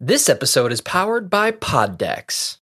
This episode is powered by Poddex.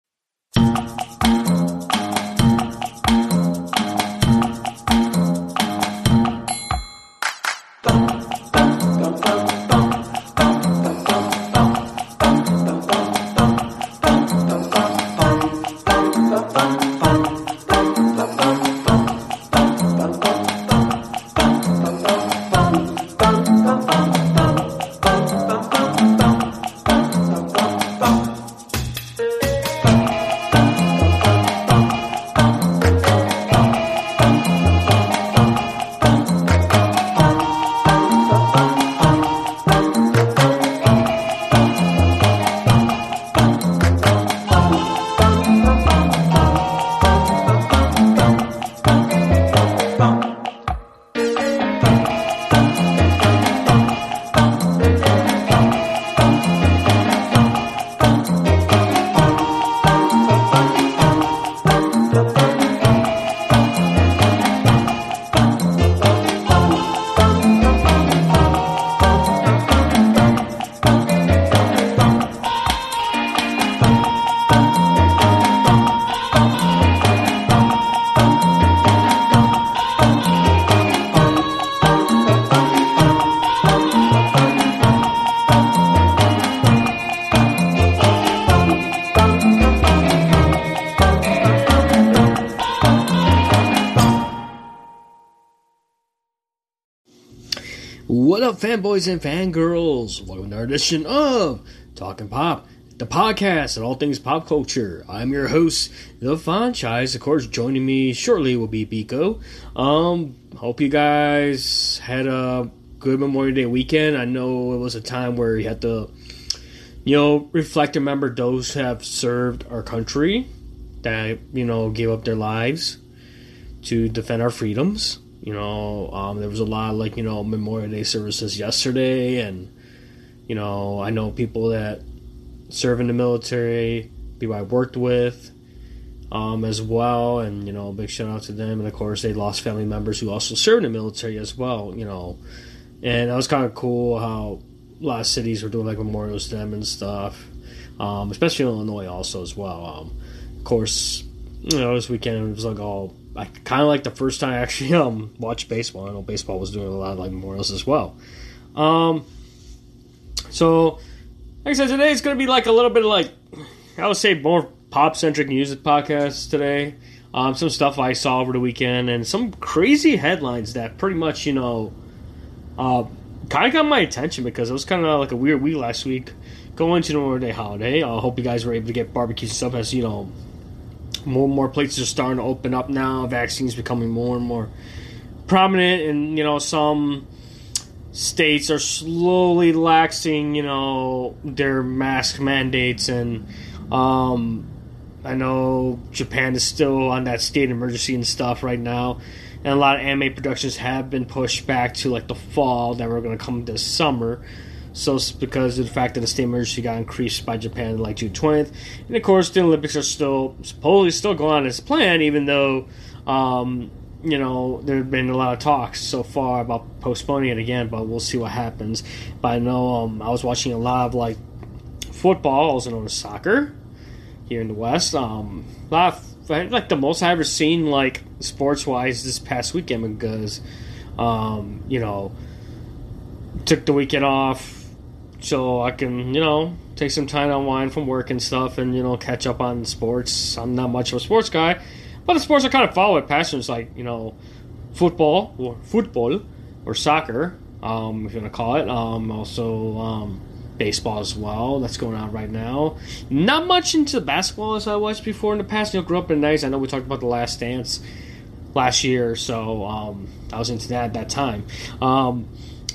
Fanboys and fangirls? Welcome to our edition of Talking Pop, the podcast and all things pop culture. I'm your host, The Franchise. Of course, joining me shortly will be Biko. Um, hope you guys had a good Memorial Day weekend. I know it was a time where you had to, you know, reflect and remember those who have served our country, that, you know, gave up their lives to defend our freedoms. You know, um, there was a lot of, like you know Memorial Day services yesterday, and you know I know people that serve in the military, people I worked with, um, as well, and you know big shout out to them. And of course they lost family members who also served in the military as well. You know, and that was kind of cool how a lot of cities were doing like memorials to them and stuff, um, especially in Illinois also as well. Um, of course, you know this weekend it was like all I kind of like the first time I actually um watched baseball. I know baseball was doing a lot of like memorials as well. Um, so like I said, today it's going to be like a little bit of like I would say more pop centric music podcast today. Um, some stuff I saw over the weekend and some crazy headlines that pretty much you know uh, kind of got my attention because it was kind of like a weird week last week going to the Memorial Day holiday. I hope you guys were able to get barbecues and stuff as you know more and more places are starting to open up now. Vaccines becoming more and more prominent, and you know some states are slowly laxing, you know, their mask mandates, and um, I know Japan is still on that state emergency and stuff right now, and a lot of anime productions have been pushed back to like the fall that were going to come this summer. So it's because of the fact that the state emergency got increased by Japan like June 20th. And of course, the Olympics are still supposedly still going on as planned, even though, um, you know, there have been a lot of talks so far about postponing it again, but we'll see what happens. But I know um, I was watching a lot of like football, also known as soccer, here in the West. Um, a lot of, like the most I've ever seen, like sports wise, this past weekend because, um, you know, took the weekend off so I can, you know, take some time to unwind from work and stuff and, you know, catch up on sports. I'm not much of a sports guy, but the sports I kind of follow with passions like, you know, football or football or soccer, um, if you want to call it. Um, also, um, baseball as well. That's going on right now. Not much into basketball as I was before in the past. You know, grew up in the 90s. I know we talked about the last dance last year, so um, I was into that at that time. Um,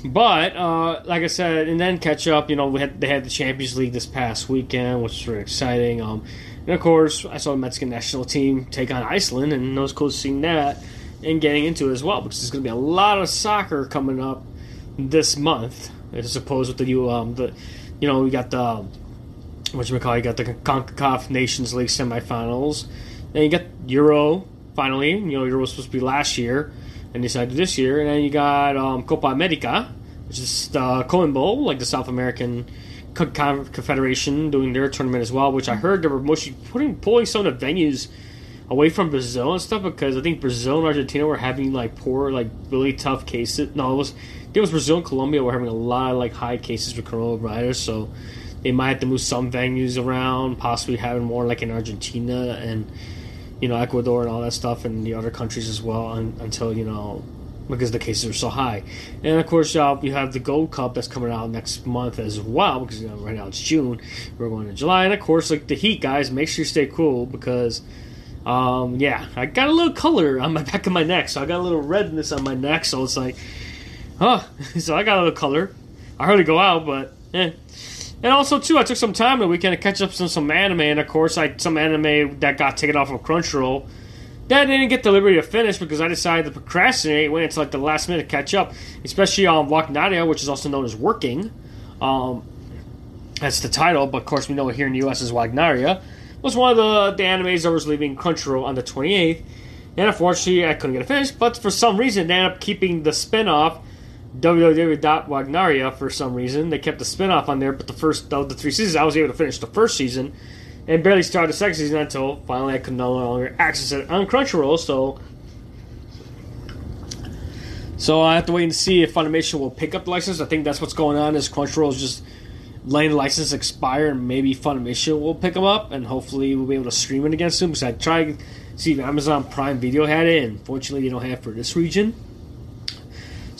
but uh, like I said, and then catch up. You know, we had they had the Champions League this past weekend, which was really exciting. Um, and of course, I saw the Mexican national team take on Iceland, and it was cool seeing that and getting into it as well because there's going to be a lot of soccer coming up this month. As opposed with the you um the you know we got the what you call you got the Concacaf Nations League semifinals, then you got Euro finally. You know Euro was supposed to be last year and decided this year. And then you got um, Copa America, which is the CONMEBOL, like the South American Confederation doing their tournament as well, which I heard they were mostly putting pulling some of the venues away from Brazil and stuff because I think Brazil and Argentina were having like poor, like really tough cases. No, it was it was Brazil and Colombia were having a lot of like high cases with coronavirus, so they might have to move some venues around, possibly having more like in Argentina and you know Ecuador and all that stuff, and the other countries as well un, until you know because the cases are so high. And of course, uh, you have the Gold Cup that's coming out next month as well because you know, right now it's June. We're going to July, and of course, like the heat, guys, make sure you stay cool because. Um, yeah, I got a little color on my back of my neck, so I got a little redness on my neck, so it's like, huh? So I got a little color. I hardly go out, but eh. And also too, I took some time the weekend to catch up on some anime, and of course, I some anime that got taken off of Crunchyroll that I didn't get the liberty to finish because I decided to procrastinate, wait until like the last minute to catch up, especially on Wagnaria, which is also known as Working. Um, that's the title, but of course we know it here in the U.S. is Wagnaria. Was one of the, the animes that was leaving Crunchyroll on the 28th, and unfortunately I couldn't get it finished. But for some reason, they ended up keeping the spin-off www.wagnaria for some reason. They kept the spin-off on there, but the first of the three seasons, I was able to finish the first season and barely started the second season until finally I could no longer access it on Crunchyroll. So, so I have to wait and see if Funimation will pick up the license. I think that's what's going on. Is Crunchyroll is just letting the license expire, and maybe Funimation will pick them up, and hopefully we'll be able to stream it again soon. Because I tried to see if Amazon Prime Video had it, and fortunately they don't have for this region.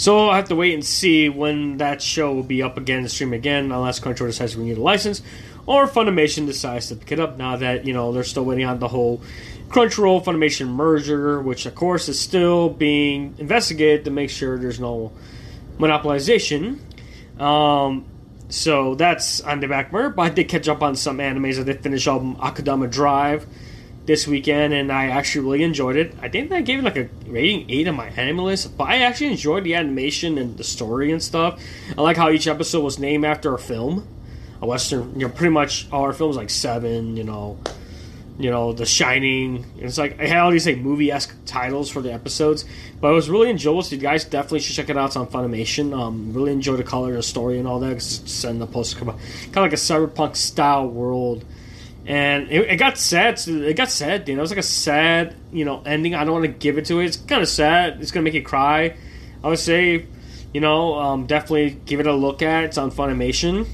So I'll have to wait and see when that show will be up again and stream again, unless Crunchyroll decides to renew the license or Funimation decides to pick it up now that you know they're still waiting on the whole Crunchyroll Funimation merger, which of course is still being investigated to make sure there's no monopolization. Um, so that's on the back burner. But I did catch up on some animes. I did finish up Akudama Drive this weekend, and I actually really enjoyed it. I think I gave it like a rating eight on my anime list, but I actually enjoyed the animation and the story and stuff. I like how each episode was named after a film a western. You know, pretty much all our films like Seven. You know, you know, The Shining. It's like I had all these like movie esque titles for the episodes, but it was really enjoyable. So you guys definitely should check it out. It's on Funimation. Um, really enjoy the color, the story, and all that. It's the post kind of like a cyberpunk style world. And it, it got sad. It got sad. You know, it was like a sad, you know, ending. I don't want to give it to it. It's kind of sad. It's gonna make you cry. I would say, you know, um, definitely give it a look at. It's on Funimation.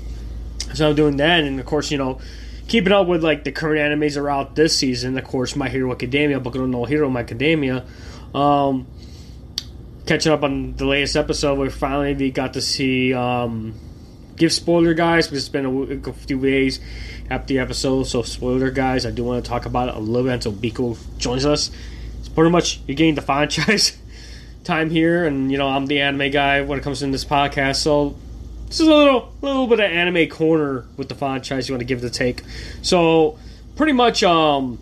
So I'm doing that, and of course, you know, keeping up with like the current animes that are out this season. Of course, My Hero Academia, Boku no Hero My Academia. Um, catching up on the latest episode, we finally we got to see. Um, give spoiler, guys, because it's been a, a few days after the episode. So spoiler, guys, I do want to talk about it a little bit until Biko joins us. It's pretty much you're getting the franchise time here, and you know I'm the anime guy when it comes to this podcast. So this is a little little bit of anime corner with the franchise you want to give the take. So pretty much, um,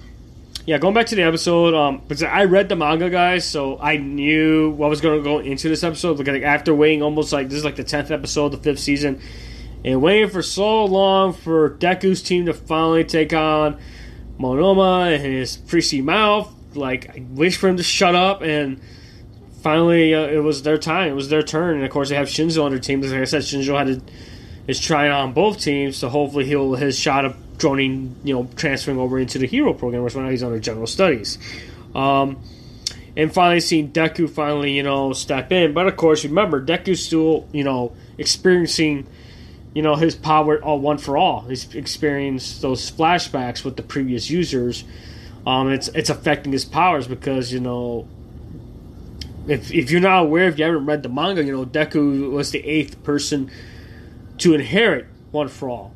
yeah, going back to the episode, um, because I read the manga, guys, so I knew what was going to go into this episode. Like, after waiting almost like this is like the tenth episode, the fifth season, and waiting for so long for Deku's team to finally take on Monoma and his priesty mouth, like I wish for him to shut up and finally uh, it was their time. It was their turn, and of course they have Shinzo on their team. Like I said, Shinzo had to, is trying on both teams, so hopefully he'll his shot of droning, you know, transferring over into the hero program, which right now he's under general studies. Um, and finally seeing Deku finally, you know, step in. But of course, remember Deku's still, you know, experiencing, you know, his power all one for all. He's experienced those flashbacks with the previous users. Um, it's it's affecting his powers because you know if if you're not aware, if you haven't read the manga, you know Deku was the eighth person to inherit One for All.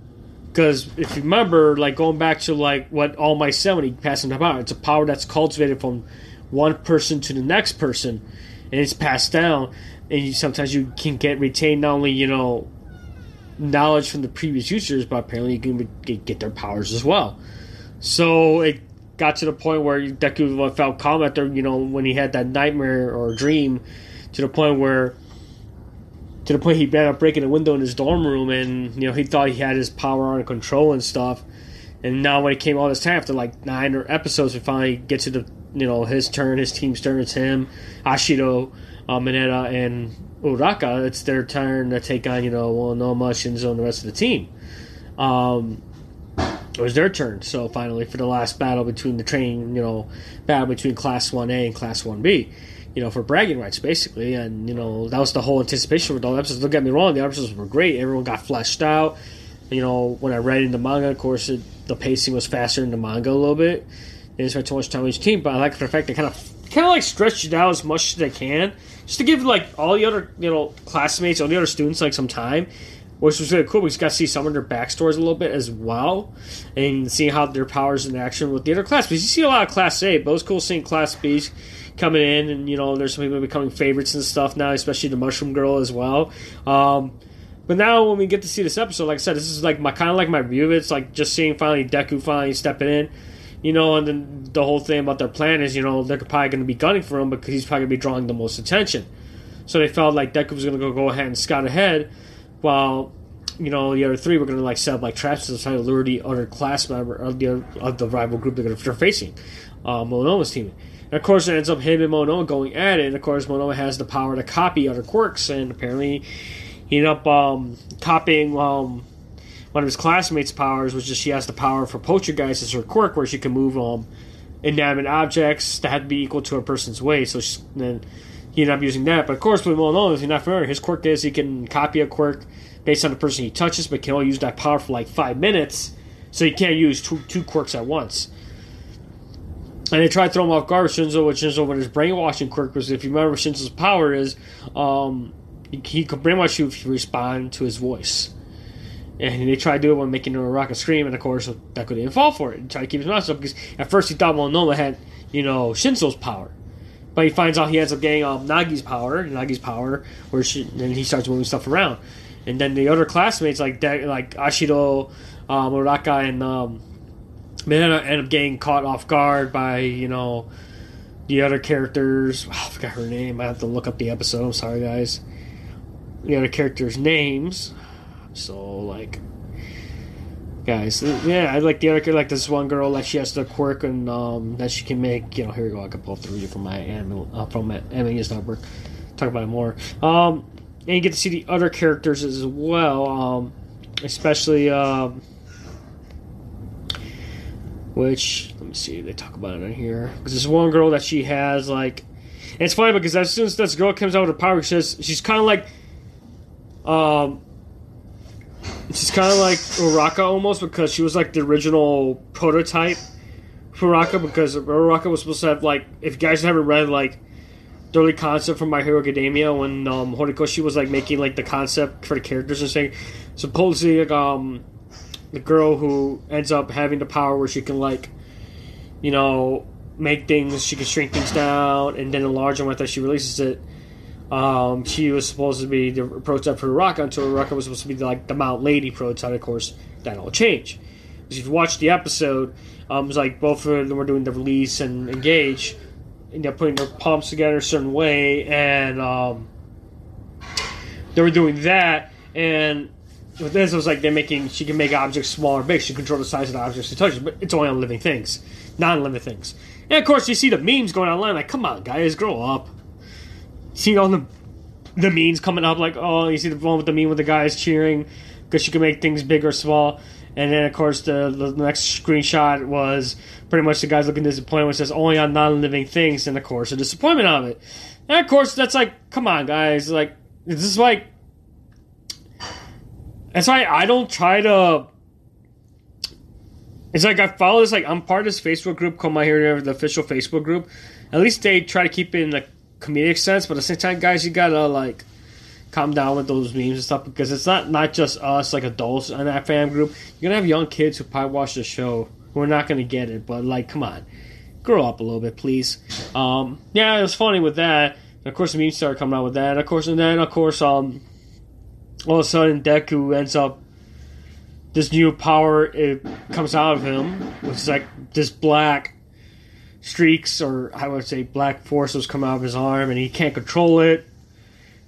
Because if you remember, like going back to like what All Might passed him the power, it's a power that's cultivated from one person to the next person, and it's passed down. And you, sometimes you can get retained not only you know knowledge from the previous users, but apparently you can get, their powers as well. So it got to the point where Deku felt calm after you know when he had that nightmare or dream, to the point where to the point he ended up breaking a window in his dorm room and you know he thought he had his power under control and stuff. And now when it came all this time after like nine or episodes, we finally get to the you know his turn, his team's turn. It's him, Ashido, uh, Mineta, and Uraka. It's their turn to take on you know well Noma, Shinzo, and the rest of the team. um, it was their turn. So finally, for the last battle between the train, you know, battle between Class One A and Class One B, you know, for bragging rights, basically. And you know, that was the whole anticipation for the episodes. Don't get me wrong, the episodes were great. Everyone got fleshed out. You know, when I read in the manga, of course, it, the pacing was faster in the manga a little bit. They didn't spend too much time on each team, but I like the fact they kind of kind of like stretched it out as much as they can, just to give like all the other you know classmates, all the other students like some time, which was really cool. We just got to see some of their backstories a little bit as well, and see how their powers in action with the other class. Because you see a lot of Class A, but it was cool seeing Class B coming in, and you know there's some people becoming favorites and stuff now, especially the Mushroom Girl as well. Um, but now when we get to see this episode, like I said, this is like my kind of like my view of. It's like just seeing finally Deku finally stepping in you know, and then the whole thing about their plan is, you know, they're probably going to be gunning for him because he's probably going to be drawing the most attention. So they felt like Deku was going to go ahead and scout ahead, while you know the other three were going to like set up like traps to try to lure the other class member of the of the rival group they're, they're facing, uh, Mononoma's team. And of course, it ends up him and Monoma going at it. And of course, Monoma has the power to copy other quirks, and apparently, he ended up um, copying um, one of his classmates' powers, which is she has the power for poacher Poltergeist as her quirk, where she can move um, inanimate objects that had to be equal to a person's weight. So she, then he ended up using that. But of course, we all know if you're not familiar, his quirk is he can copy a quirk based on the person he touches, but can only use that power for like five minutes. So he can't use two, two quirks at once. And they tried to throw him off guard with Shinzo, with Shinzo with his brainwashing quirk, because if you remember Shinzo's power is, um, he, he could brainwash you if you respond to his voice. And they tried to do it when making Uraraka scream, and of course, Deku didn't fall for it. He tried to keep his mouth shut because at first he thought Monoma had, you know, Shinzo's power. But he finds out he ends up getting um, Nagi's power, Nagi's power, where she, then he starts moving stuff around. And then the other classmates, like De- like Ashido, um, and um, end up getting caught off guard by, you know, the other characters. Oh, I forgot her name. I have to look up the episode. I'm sorry, guys. The other characters' names. So like, guys, yeah, I like the other like this one girl like she has the quirk and um that she can make. You know, here we go. I can pull through review from my anime uh, from my Anime Network. Talk about it more. Um, and you get to see the other characters as well. Um, especially um. Which let me see, they talk about it in here because this one girl that she has like, it's funny because as soon as this girl comes out with her power, she says she's kind of like, um, She's kind of like Uraka almost because she was like the original prototype for Uraka because Uraka was supposed to have like if you guys haven't read like the early concept from My Hero Academia when um, Horikoshi was like making like the concept for the characters and saying supposedly like um the girl who ends up having the power where she can like you know make things she can shrink things down and then enlarge them after she releases it um, she was supposed to be the prototype for the Rocket until the was supposed to be like the Mount Lady prototype. Of course, that all changed. If you watch the episode, um, it was like both of them were doing the release and engage, and they're putting their palms together a certain way, and um, they were doing that. And with this, it was like they're making she can make objects smaller, big. She can control the size of the objects she touches, but it's only on living things, non-living things. And of course, you see the memes going online. Like, come on, guys, grow up see all the the memes coming up, like oh, you see the one with the meme with the guys cheering because you can make things big or small. And then, of course, the, the next screenshot was pretty much the guys looking disappointed, which says only on non living things, and of course, the disappointment of it. And of course, that's like, come on, guys. Like, this is like. That's why I don't try to. It's like I follow this, like, I'm part of this Facebook group called My Hero, the official Facebook group. At least they try to keep it in the comedic sense, but at the same time, guys, you gotta like calm down with those memes and stuff because it's not not just us like adults in that fan group. You're gonna have young kids who probably watch the show who are not gonna get it, but like, come on, grow up a little bit, please. Um, yeah, it was funny with that. And of course, the memes started coming out with that. And of course, and then of course, um, all of a sudden, Deku ends up this new power it comes out of him, which is like this black streaks or I would say black forces come out of his arm and he can't control it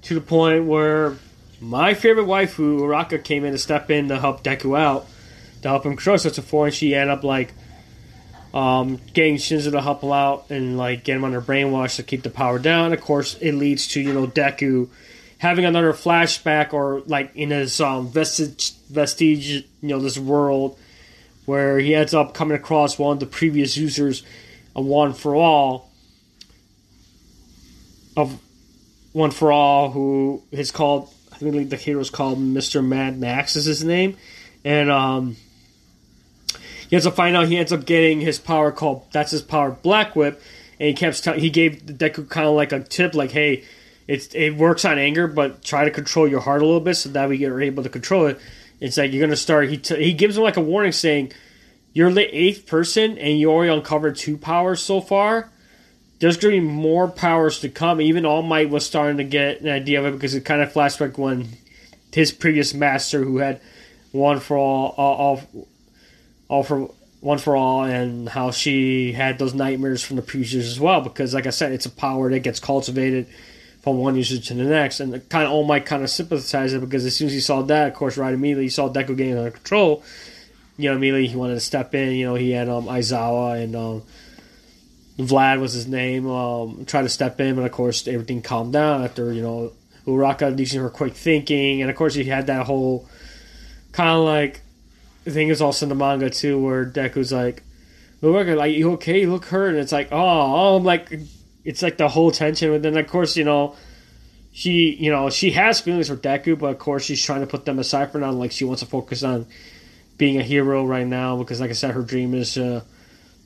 to the point where my favorite waifu Uraka came in to step in to help Deku out to help him control such a force and she ended up like um, getting Shinzo to help him out and like get him under brainwash to keep the power down. Of course, it leads to you know Deku having another flashback or like in his um, vestige, vestige, you know, this world where he ends up coming across one of the previous users of One for All of One for All, who is called I think the hero's called Mister Mad Max is his name, and um, he ends up finding out he ends up getting his power called that's his power Black Whip, and he kept telling he gave Deku kind of like a tip like hey it's it works on anger, but try to control your heart a little bit so that we get able to control it. It's like you're gonna start. He t- he gives him like a warning saying, "You're the eighth person, and you already uncovered two powers so far. There's gonna be more powers to come." Even All Might was starting to get an idea of it because it kind of flashback when his previous master, who had one for all, all, all, all for one for all, and how she had those nightmares from the previous as well. Because, like I said, it's a power that gets cultivated from one user to the next. And kind of All Might kind of sympathized it because as soon as he saw that, of course, right immediately he saw Deku getting under control. You know, immediately he wanted to step in. You know, he had um, Aizawa and um, Vlad was his name. Um, try to step in, but of course everything calmed down after you know Uraka using her quick thinking, and of course he had that whole kind of like I think it's also in the manga too, where Deku's like, Uraka, like you okay? You look hurt, and it's like, oh, oh, I'm like it's like the whole tension. But then, of course, you know, she, you know, she has feelings for Deku, but of course, she's trying to put them aside for now. Like she wants to focus on being a hero right now because, like I said, her dream is. Uh,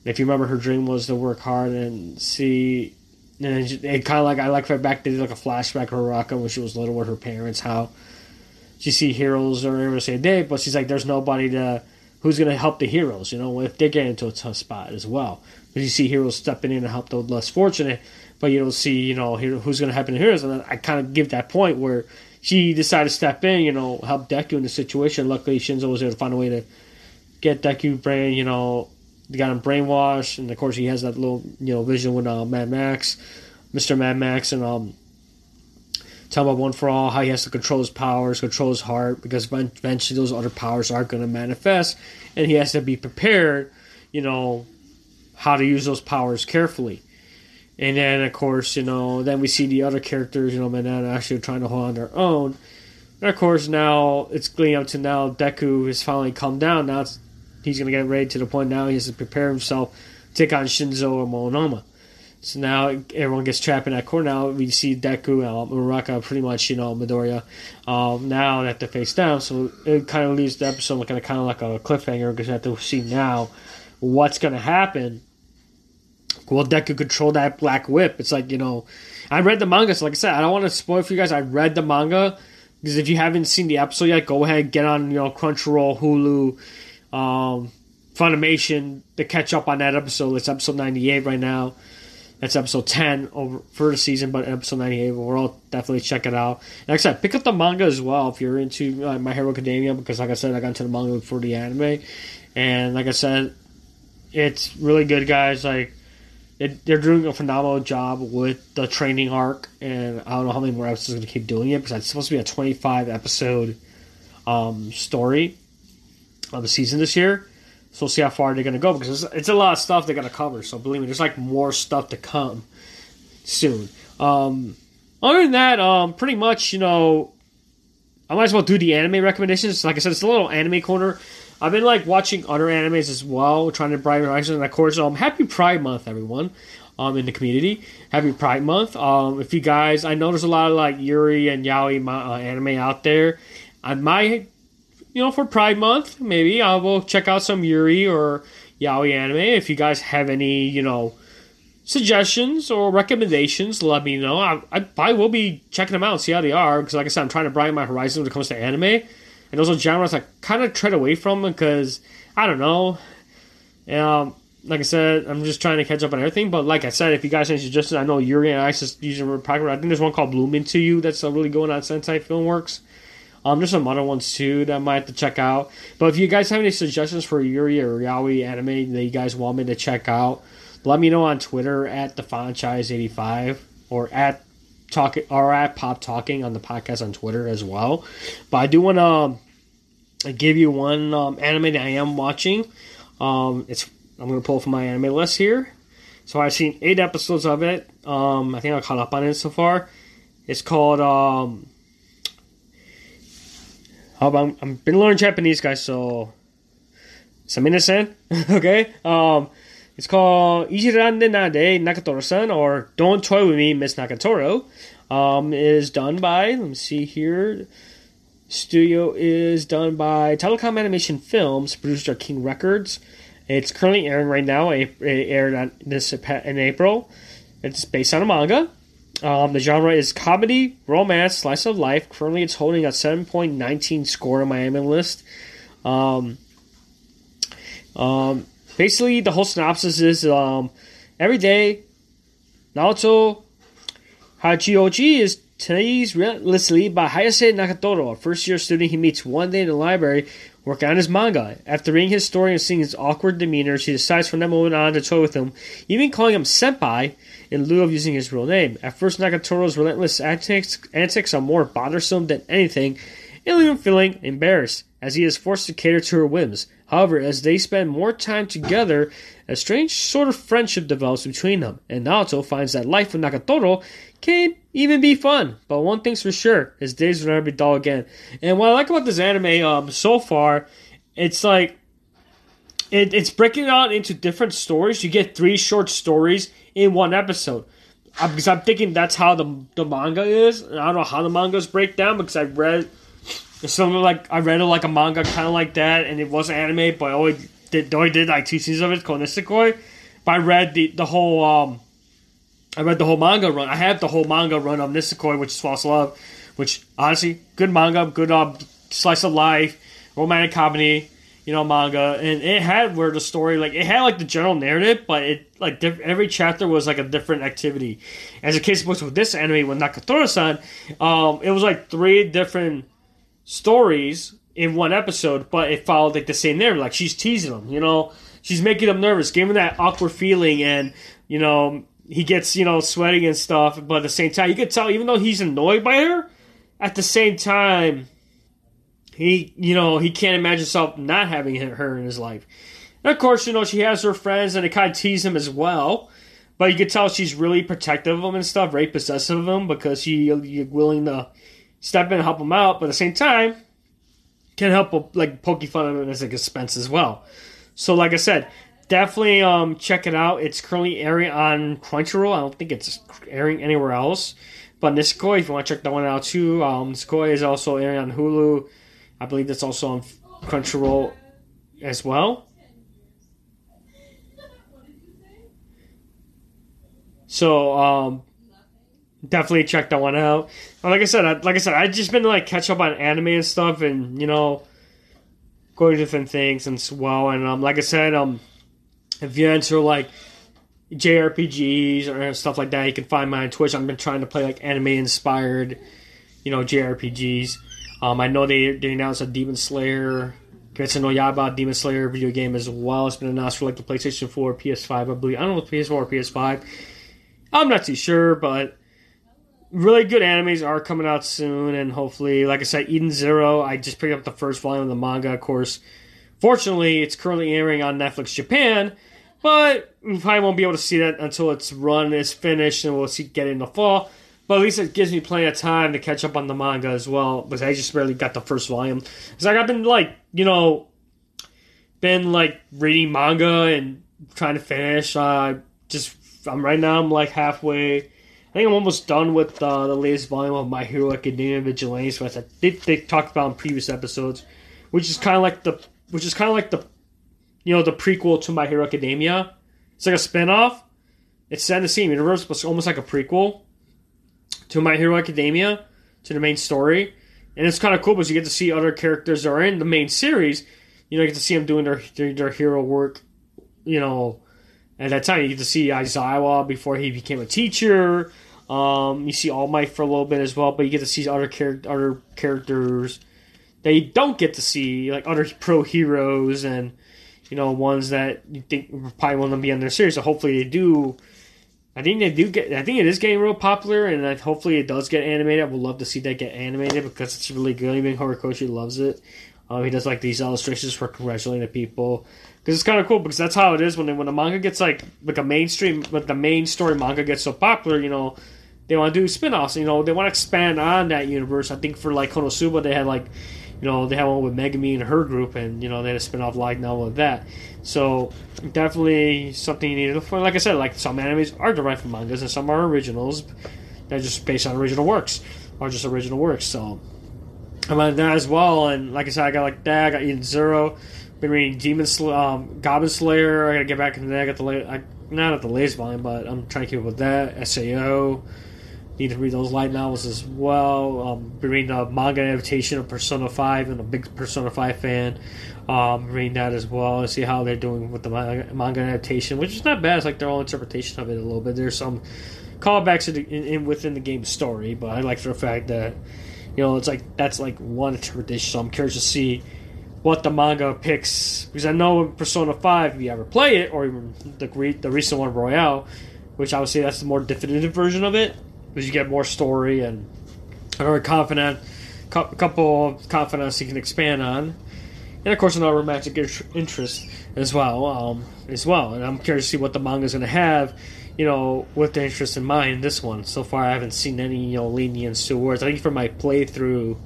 if you remember, her dream was to work hard and see. And it kind of like I like for back they did like a flashback of Uraka when she was little with her parents. How she see heroes or ever say day, but she's like, there's nobody to who's to help the heroes. You know, if they get into a tough spot as well because you see heroes stepping in and help the less fortunate, but you don't see, you know, who's to happen to heroes. And I kind of give that point where she decided to step in, you know, help Deku in the situation. Luckily, Shinzo was able to find a way to get Deku brain, you know, got him brainwashed, and of course he has that little, you know, vision with uh, Mad Max, Mister Mad Max, and um, tell about One for All how he has to control his powers, control his heart, because eventually those other powers are going to manifest, and he has to be prepared, you know, how to use those powers carefully. And then, of course, you know, then we see the other characters, you know, Manana actually trying to hold on their own. And of course, now it's leading up to now Deku has finally calmed down. Now he's going to get ready to the point now he has to prepare himself to take on Shinzo or Monoma. So now everyone gets trapped in that corner. Now we see Deku and Uraka pretty much, you know, Midoriya, um, now they have to face down. So it kind of leaves the episode looking kind of like a cliffhanger because you have to see now what's going to happen. Will Deku control that black whip? It's like, you know, I read the manga, so like I said, I don't want to spoil for you guys. I read the manga because if you haven't seen the episode yet, go ahead, get on, you know, Crunchyroll, Hulu, um, Funimation to catch up on that episode. It's episode 98 right now. That's episode 10 over for the season, but episode 98 overall. Definitely check it out. Like I said, pick up the manga as well if you're into uh, My Hero Academia because, like I said, I got into the manga before the anime. And like I said, it's really good, guys. Like it, they're doing a phenomenal job with the training arc, and I don't know how many more episodes are going to keep doing it because it's supposed to be a 25 episode um, story of the season this year. So we'll see how far they're going to go because it's, it's, a lot of stuff they're going to cover. So believe me, there's like more stuff to come soon. Um, other than that, um, pretty much, you know, I might as well do the anime recommendations. Like I said, it's a little anime corner. I've been like watching other animes as well, trying to brighten my horizons. And of course, um, Happy Pride Month, everyone, um, in the community. Happy Pride Month. Um, if you guys, I know there's a lot of like Yuri and Yaoi uh, anime out there. I might, you know, for Pride Month, maybe I will check out some Yuri or Yaoi anime. If you guys have any, you know, suggestions or recommendations, let me know. I, I, I will be checking them out and see how they are because, like I said, I'm trying to brighten my horizons when it comes to anime and those are genres I kind of tread away from because I don't know. Um, like I said, I'm just trying to catch up on everything. But like I said, if you guys have any suggestions, I know Yuri and Ice is using Repacker. I think there's one called Bloom Into You that's a really going on Sentai Filmworks. Um, there's some other ones too that I might have to check out. But if you guys have any suggestions for Yuri or Yaoi anime that you guys want me to check out, let me know on Twitter at the franchise85 or at talk or at Pop Talking on the podcast on Twitter as well. But I do want to I give you one um, anime that I am watching. Um, it's I'm going to pull from my anime list here. So I've seen eight episodes of it. Um, I think I caught up on it so far. It's called um, Um, I'm, I've been learning Japanese, guys, so. Samina-san, okay? Um, it's called Ijirande Nade Nagatoro-san, or Don't Toy With Me, Miss Nagatoro. Um, it is done by, let me see here. Studio is done by Telecom Animation Films, produced by King Records. It's currently airing right now. It aired on this in April. It's based on a manga. Um, the genre is comedy, romance, slice of life. Currently, it's holding a 7.19 score on my anime list. Um, um, basically, the whole synopsis is um, every day, Naoto Hachioji is teased relentlessly by Hayase Nagatoro, a first year student he meets one day in the library working on his manga. After reading his story and seeing his awkward demeanor, she decides from that moment on to toy with him, even calling him Senpai in lieu of using his real name. At first, Nagatoro's relentless antics, antics are more bothersome than anything, and leave him feeling embarrassed, as he is forced to cater to her whims. However, as they spend more time together, a strange sort of friendship develops between them, and Naoto finds that life with Nagatoro can even be fun. But one thing's for sure, his days will never be dull again. And what I like about this anime um, so far, it's like it, it's breaking out into different stories. You get three short stories in one episode. Uh, because I'm thinking that's how the the manga is. I don't know how the mangas break down because I read something like I read it like a manga kind of like that, and it was anime, but I only did only did like two seasons of it called Nisekoi. But I read the the whole um I read the whole manga run. I have the whole manga run of Nisekoi, which is False Love, which honestly good manga, good uh, slice of life, romantic comedy, you know, manga, and it had where the story like it had like the general narrative, but it like diff- every chapter was like a different activity. As a case of with this anime with Nagatoro-san, um, it was like three different stories in one episode, but it followed like the same narrative. Like she's teasing him, you know, she's making him nervous, giving him that awkward feeling, and you know he gets you know sweating and stuff. But at the same time, you could tell even though he's annoyed by her, at the same time, he you know he can't imagine himself not having her in his life. And of course, you know she has her friends, and they kind of tease him as well. But you could tell she's really protective of him and stuff, very possessive of him because she willing to step in and help him out. But at the same time, can help like poking fun at as like expense as well. So, like I said, definitely um, check it out. It's currently airing on Crunchyroll. I don't think it's airing anywhere else. But Nisekoi, if you want to check that one out too, um, Nisekoi is also airing on Hulu. I believe that's also on Crunchyroll as well. So um, definitely check that one out. Like I said, I, like I said, I just been like catch up on anime and stuff, and you know, going to different things and well. And um, like I said, um, if you're into like JRPGs or stuff like that, you can find my on Twitch. I've been trying to play like anime inspired, you know, JRPGs. Um, I know they they announced a Demon Slayer, Kimetsu no Yaiba Demon Slayer video game as well. It's been announced for like the PlayStation 4, PS5, I believe. I don't know if PS4 or PS5. I'm not too sure, but really good animes are coming out soon, and hopefully, like I said, Eden Zero. I just picked up the first volume of the manga, of course. Fortunately, it's currently airing on Netflix Japan, but we probably won't be able to see that until its run is finished, and we'll see get in the fall. But at least it gives me plenty of time to catch up on the manga as well, because I just barely got the first volume. It's like I've been like, you know, been like reading manga and trying to finish. Uh, just I'm right now. I'm like halfway. I think I'm almost done with uh, the latest volume of My Hero Academia Vigilantes, which I did they talked about in previous episodes, which is kind of like the which is kind of like the you know the prequel to My Hero Academia. It's like a spinoff. It's set in the same universe, but it's almost like a prequel to My Hero Academia, to the main story. And it's kind of cool because you get to see other characters that are in the main series. You know, you get to see them doing their their, their hero work. You know, at that time you get to see Aizawa before he became a teacher. Um, you see All Might for a little bit as well, but you get to see other char- other characters that you don't get to see, like other pro heroes and you know ones that you think probably will not be on their series. So hopefully they do I think they do get. I think it is getting real popular, and hopefully it does get animated. I would love to see that get animated because it's really good. Even Horikoshi loves it. Um, he does like these illustrations for congratulating the people because it's kind of cool because that's how it is when they, when a manga gets like like a mainstream, but the main story manga gets so popular. You know, they want to do spin-offs. You know, they want to expand on that universe. I think for like Konosuba, they had like you know, they had one with Megami and her group, and you know, they had a spin-off light novel of that. So definitely something you need to look for. Like I said, like some animes are derived from mangas, and some are originals. They're just based on original works, or just original works. So I'm on that as well. And like I said, I got like that. I got Eden Zero. Been reading Demon Sl- um, Goblin Slayer. I gotta get back into that. I got the I, not at the latest volume, but I'm trying to keep up with that. Sao. Need to read those light novels as well. Um, been reading the manga adaptation of Persona Five. and a big Persona Five fan. Um, reading that as well and see how they're doing with the manga, manga adaptation, which is not bad. It's like their own interpretation of it a little bit. There's some callbacks in, in, in within the game story, but I like the fact that you know it's like that's like one interpretation. So I'm curious to see what the manga picks because I know in Persona Five, if you ever play it, or even the the recent one Royal, which I would say that's the more definitive version of it because you get more story and very confident, couple of confidence you can expand on, and of course another romantic interest as well, um, as well. And I'm curious to see what the manga is going to have, you know, with the interest in mind. This one so far, I haven't seen any you know lenience towards. I think for my playthrough.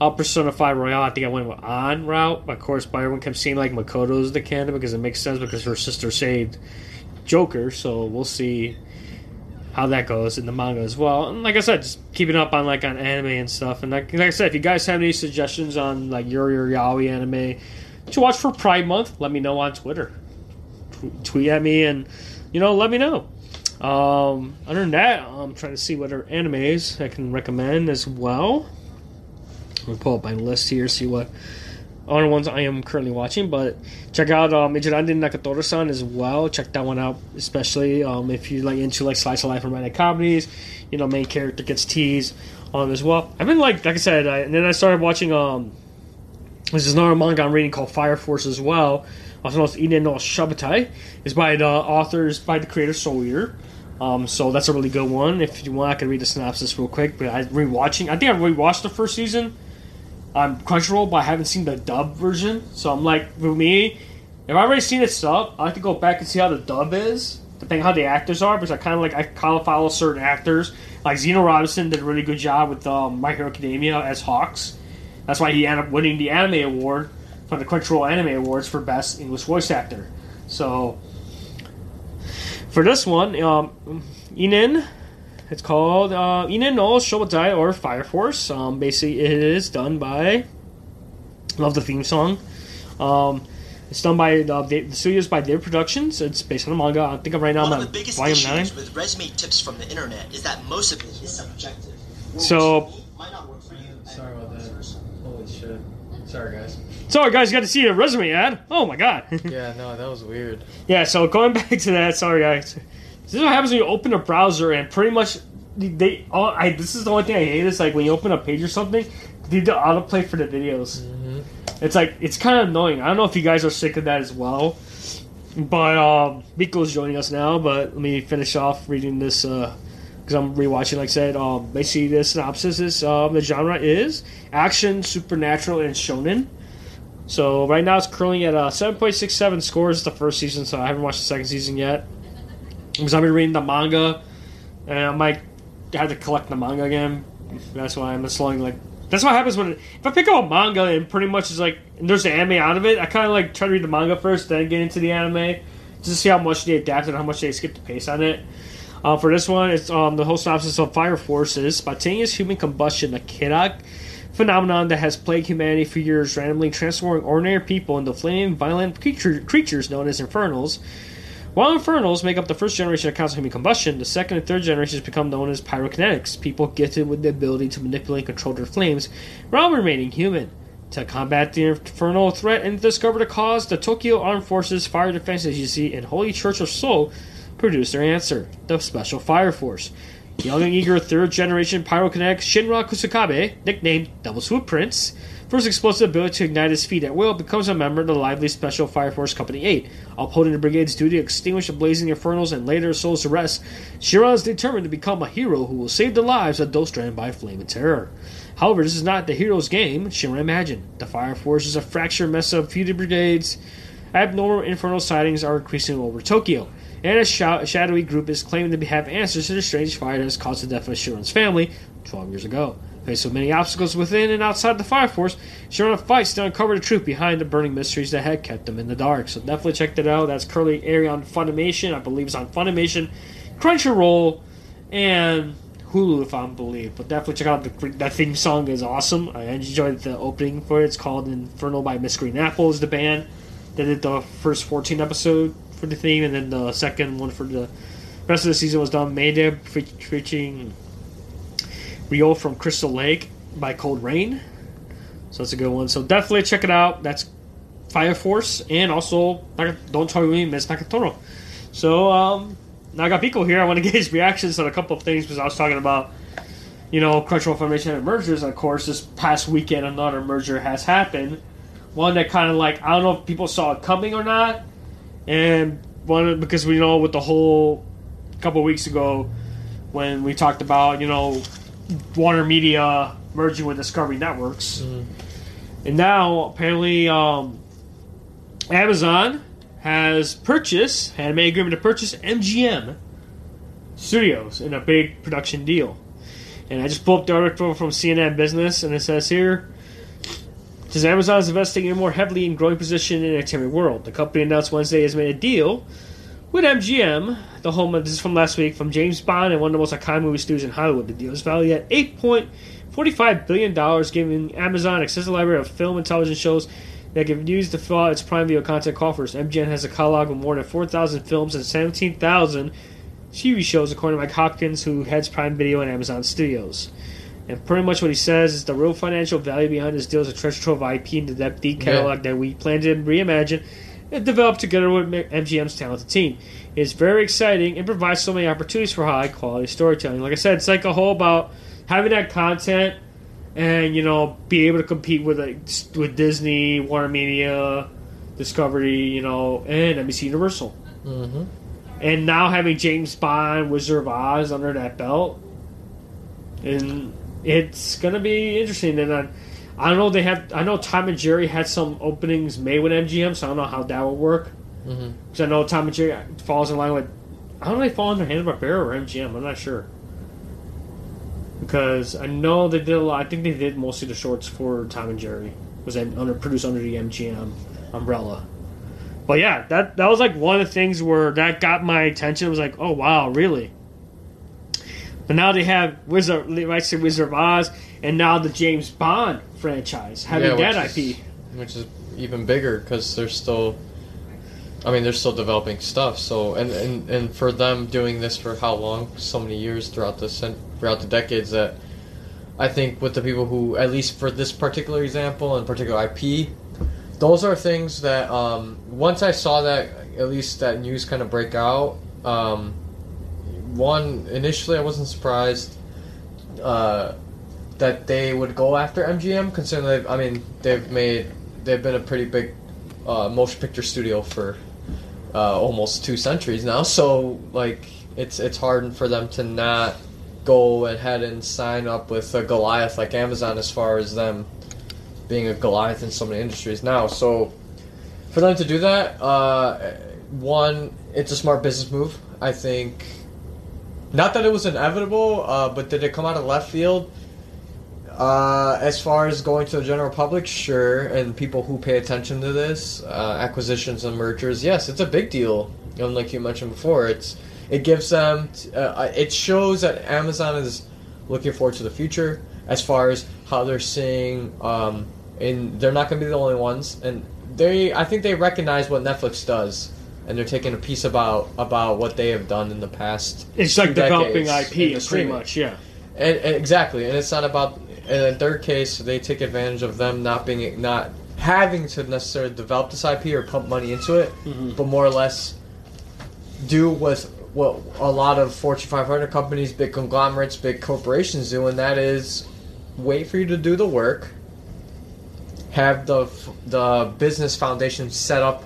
I'll Persona 5 Royal, I think I went on route. Of course, by everyone kept saying like Makoto's the candidate because it makes sense because her sister saved Joker, so we'll see how that goes in the manga as well. And like I said, just keeping up on like on anime and stuff. And like, like I said, if you guys have any suggestions on like Yuri or Yaoi anime to watch for Pride Month, let me know on Twitter. T- tweet at me and you know let me know. Um, other than that, I'm trying to see what other animes I can recommend as well. I'm gonna pull up my list here, see what other ones I am currently watching. But check out um, Ijirande Nagatoro-san as well. Check that one out, especially um, if you're like into like slice of life romantic comedies. You know, main character gets teased on as well. I've been like, like I said, I, and then I started watching. Um, this is another manga I'm reading called Fire Force as well. Also known as Inen no Shabutai. It's by the authors, by the creator Soul Eater. Um, so that's a really good one. If you want, I can read the synopsis real quick. But I rewatching. I think I rewatched the first season on Crunchyroll, but I haven't seen the dub version. So I'm like, for me, if I've already seen it sub, I like to go back and see how the dub is, depending how the actors are, because I kind of like I kind of follow certain actors. Like Zeno Robinson did a really good job with um, My Hero Academia as Hawks. That's why he ended up winning the anime award from the Crunchyroll Anime Awards for Best English Voice Actor. So for this one, um, Inen it's called uh, Inen no Shobutai or Fire Force. Um, basically, it is done by. Love the theme song. Um, it's done by uh, the studios by Their Productions. It's based on a manga. I think I'm right now One I'm of the biggest volume issues nine. with resume tips from the internet is that most of it is subjective. So- might not work for you. Sorry about that. Holy shit. Sorry, guys. Sorry, guys, you got to see a resume ad. Oh my god. Yeah, no, that was weird. yeah. So going back to that. Sorry, guys. This is what happens when you open a browser and pretty much they. All, I this is the only thing I hate is like when you open a page or something, they do autoplay for the videos. It's like it's kind of annoying. I don't know if you guys are sick of that as well. But um, Biko's joining us now. But let me finish off reading this because I'm rewatching. Like I said, um, basically the synopsis is um, the genre is action, supernatural, and shonen. So right now it's currently at uh, 7.67 scores the first season. So I haven't watched the second season yet because I've been reading the manga, and I might have to collect the manga again. That's why I'm slowing like. That's what happens when if I pick up a manga and pretty much is like and there's the anime out of it. I kind of like try to read the manga first, then get into the anime, just to see how much they adapted, how much they skipped the pace on it. Uh, for this one, it's um, the whole synopsis of Fire Forces: spontaneous human combustion, a Kirak phenomenon that has plagued humanity for years, randomly transforming ordinary people into flaming, violent creature, creatures known as infernals. While infernals make up the first generation of constant human combustion, the second and third generations become known as pyrokinetics, people gifted with the ability to manipulate and control their flames while remaining human. To combat the infernal threat and discover the cause, the Tokyo Armed Forces Fire Defense Agency and Holy Church of Soul produced their answer, the Special Fire Force. Young and eager third generation pyrokinetic Shinra Kusakabe, nicknamed Double Swoop Prince, first explosive ability to ignite his feet at will, becomes a member of the lively Special Fire Force Company 8. Upholding the brigade's duty to extinguish the blazing infernals and lay their souls to rest, Shinra is determined to become a hero who will save the lives of those stranded by flame and terror. However, this is not the hero's game Shinra imagined. The Fire Force is a fractured mess of feuded brigades. Abnormal infernal sightings are increasing over Tokyo, and a sha- shadowy group is claiming to have answers to the strange fire that has caused the death of Shinra's family 12 years ago. Faced with many obstacles within and outside the Fire Force, Shinra fights to uncover the truth behind the burning mysteries that had kept them in the dark. So definitely check that out. That's currently airing on Funimation. I believe it's on Funimation, Crunchyroll, and Hulu, if I'm believe. But definitely check out the that theme song is awesome. I enjoyed the opening for it. It's called Inferno by Miss Green Apple. Is the band that did the first 14 episode for the theme, and then the second one for the rest of the season was done. Mayday featuring Rio from Crystal Lake by Cold Rain. So that's a good one. So definitely check it out. That's Fire Force and also Don't Tell Me Miss Nagatoro. So um, now I got Pico here. I want to get his reactions on a couple of things because I was talking about you know Crunchyroll Funimation and mergers. Of course, this past weekend another merger has happened. One that kind of like I don't know if people saw it coming or not, and one because we know with the whole couple weeks ago when we talked about you know Warner Media merging with Discovery Networks. Mm. And now, apparently, um, Amazon has purchased, had made agreement to purchase MGM Studios in a big production deal. And I just pulled up the article from CNN Business, and it says here, it Amazon is investing in more heavily in growing position in the entertainment world. The company announced Wednesday has made a deal with MGM, the home of this is from last week, from James Bond and one of the most iconic movie studios in Hollywood. The deal is valued at eight point forty five billion dollars, giving Amazon extensive library of film and television shows that can be used to fill out its Prime Video content coffers. MGM has a catalog of more than four thousand films and seventeen thousand TV shows, according to Mike Hopkins, who heads Prime Video and Amazon Studios. And pretty much what he says is the real financial value behind this deal is a treasure trove of IP and the depth deep catalog yeah. that we plan to reimagine and developed together with MGM's talented team. It's very exciting and provides so many opportunities for high quality storytelling. Like I said, it's like a whole about having that content and you know be able to compete with like, with Disney, Warner Media, Discovery, you know, and NBC Universal. Mm-hmm. And now having James Bond, Wizard of Oz under that belt, and it's gonna be interesting. And then I don't know. They have. I know Tom and Jerry had some openings made with MGM, so I don't know how that would work. Because mm-hmm. I know Tom and Jerry falls in line with. I don't know if they fall under Hanna Barbera or MGM. I'm not sure. Because I know they did a lot. I think they did mostly the shorts for Tom and Jerry. Was under produced under the MGM umbrella. But yeah, that that was like one of the things where that got my attention. It was like, oh wow, really? But now they have Wizard, rights to Wizard of Oz, and now the James Bond franchise having yeah, that is, IP, which is even bigger because they're still. I mean, they're still developing stuff. So, and, and and for them doing this for how long? So many years throughout the throughout the decades that. I think with the people who, at least for this particular example and particular IP, those are things that um, once I saw that at least that news kind of break out. Um, one initially I wasn't surprised. Uh, that they would go after MGM, considering they've, I mean, they've made, they've been a pretty big uh, motion picture studio for uh, almost two centuries now. So, like, it's it's hard for them to not go ahead and sign up with a Goliath like Amazon, as far as them being a Goliath in so many industries now. So, for them to do that, uh, one, it's a smart business move. I think. Not that it was inevitable, uh, but did it come out of left field? Uh, as far as going to the general public, sure, and people who pay attention to this, uh, acquisitions and mergers, yes, it's a big deal. And like you mentioned before, it's it gives them, t- uh, it shows that Amazon is looking forward to the future as far as how they're seeing, um, and they're not going to be the only ones, and they, I think they recognize what Netflix does. And they're taking a piece about about what they have done in the past. It's like developing IP, pretty much, yeah. And, and, exactly, and it's not about and in their case, they take advantage of them not being not having to necessarily develop this IP or pump money into it, mm-hmm. but more or less do what what a lot of Fortune 500 companies, big conglomerates, big corporations do, and that is wait for you to do the work, have the the business foundation set up,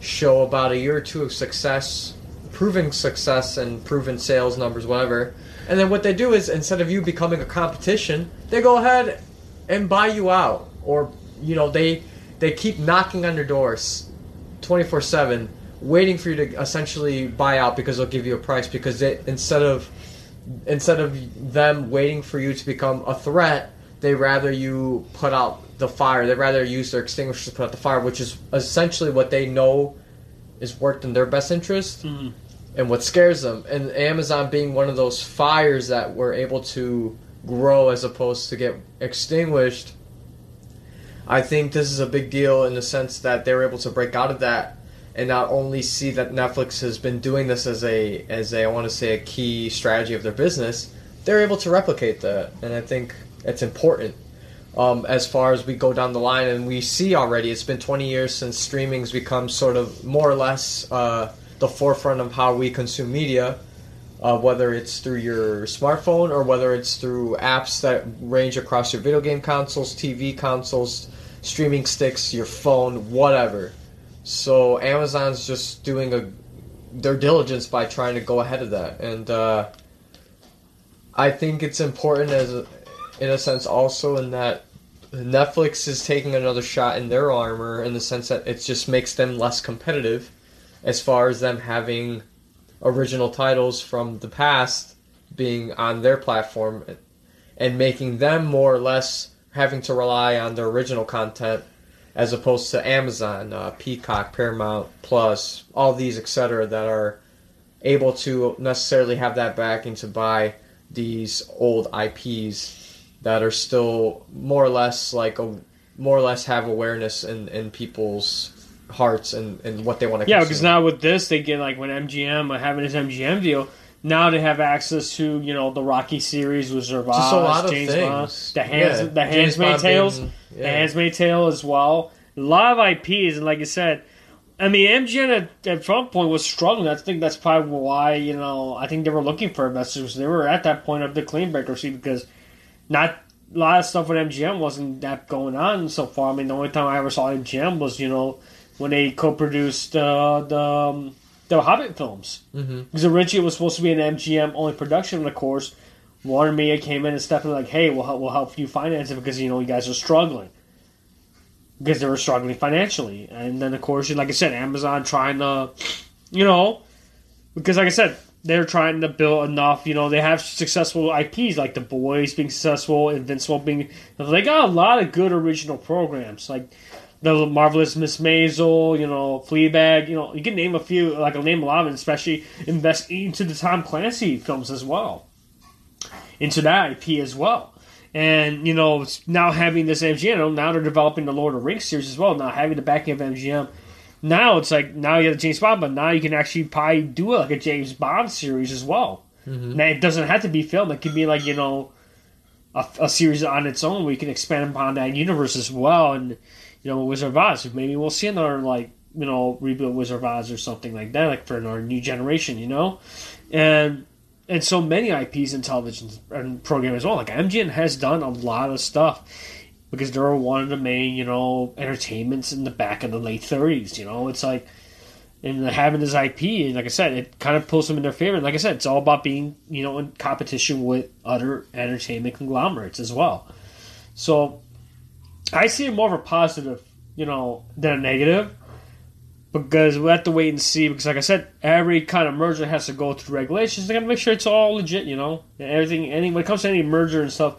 show about a year or two of success, proving success and proven sales numbers, whatever and then what they do is instead of you becoming a competition, they go ahead and buy you out, or you know they they keep knocking on your doors, twenty four seven, waiting for you to essentially buy out because they'll give you a price because they instead of instead of them waiting for you to become a threat, they rather you put out the fire. They rather use their extinguishers to put out the fire, which is essentially what they know is worked in their best interest Mhm. And what scares them. And Amazon being one of those fires that were able to grow as opposed to get extinguished. I think this is a big deal in the sense that they were able to break out of that and not only see that Netflix has been doing this as a as a I want to say a key strategy of their business, they're able to replicate that, and I think it's important. Um, as far as we go down the line, and we see already, it's been 20 years since streaming's become sort of more or less uh, the forefront of how we consume media. Uh, whether it's through your smartphone or whether it's through apps that range across your video game consoles, TV consoles, streaming sticks, your phone, whatever. So Amazon's just doing a their diligence by trying to go ahead of that, and uh, I think it's important as in a sense also in that Netflix is taking another shot in their armor in the sense that it just makes them less competitive as far as them having original titles from the past being on their platform and making them more or less having to rely on their original content as opposed to Amazon, uh, Peacock, Paramount Plus, all these etc. that are able to necessarily have that backing to buy these old IPs that are still more or less like a more or less have awareness in, in people's hearts and, and what they want to Yeah, because now with this, they get like when MGM uh, having his MGM deal. Now they have access to you know the Rocky series with Zervaz, Just a lot of James things. Bond, the hands, Yeah, the Handsmaid Tales, being- the yeah. Handsmaid Tale as well. A lot of IPs, and like I said, I mean MGM at, at some point was struggling. I think that's probably why you know I think they were looking for investors. They were at that point of the clean bankruptcy because not a lot of stuff with MGM wasn't that going on so far. I mean, the only time I ever saw MGM was you know when they co-produced uh, the um, the Hobbit films Mhm. because originally it was supposed to be an MGM only production, and of course, Warner Media came in and stepped in like, "Hey, we'll help, we'll help you finance it because you know you guys are struggling." Because they were struggling financially, and then of course, like I said, Amazon trying to, you know, because like I said, they're trying to build enough. You know, they have successful IPs like The Boys being successful, Invincible being. They got a lot of good original programs like the marvelous Miss Maisel, you know, Fleabag. You know, you can name a few. Like I'll name a lot of them, especially invest into the Tom Clancy films as well, into that IP as well. And you know, now having this MGM, now they're developing the Lord of the Rings series as well. Now having the backing of MGM, now it's like now you have the James Bond, but now you can actually probably do like a James Bond series as well. Mm-hmm. Now it doesn't have to be film; it could be like you know, a, a series on its own where you can expand upon that universe as well. And you know, Wizard of Oz, maybe we'll see another like you know rebuild Wizard of Oz or something like that, like for our new generation, you know, and and so many IPs in television and program as well. Like MGM has done a lot of stuff because they were one of the main, you know, entertainments in the back of the late thirties. You know, it's like and having this IP, and like I said, it kind of pulls them in their favor. And like I said, it's all about being, you know, in competition with other entertainment conglomerates as well. So I see it more of a positive, you know, than a negative. Because we have to wait and see. Because, like I said, every kind of merger has to go through regulations. They got to make sure it's all legit, you know. Everything, any when it comes to any merger and stuff,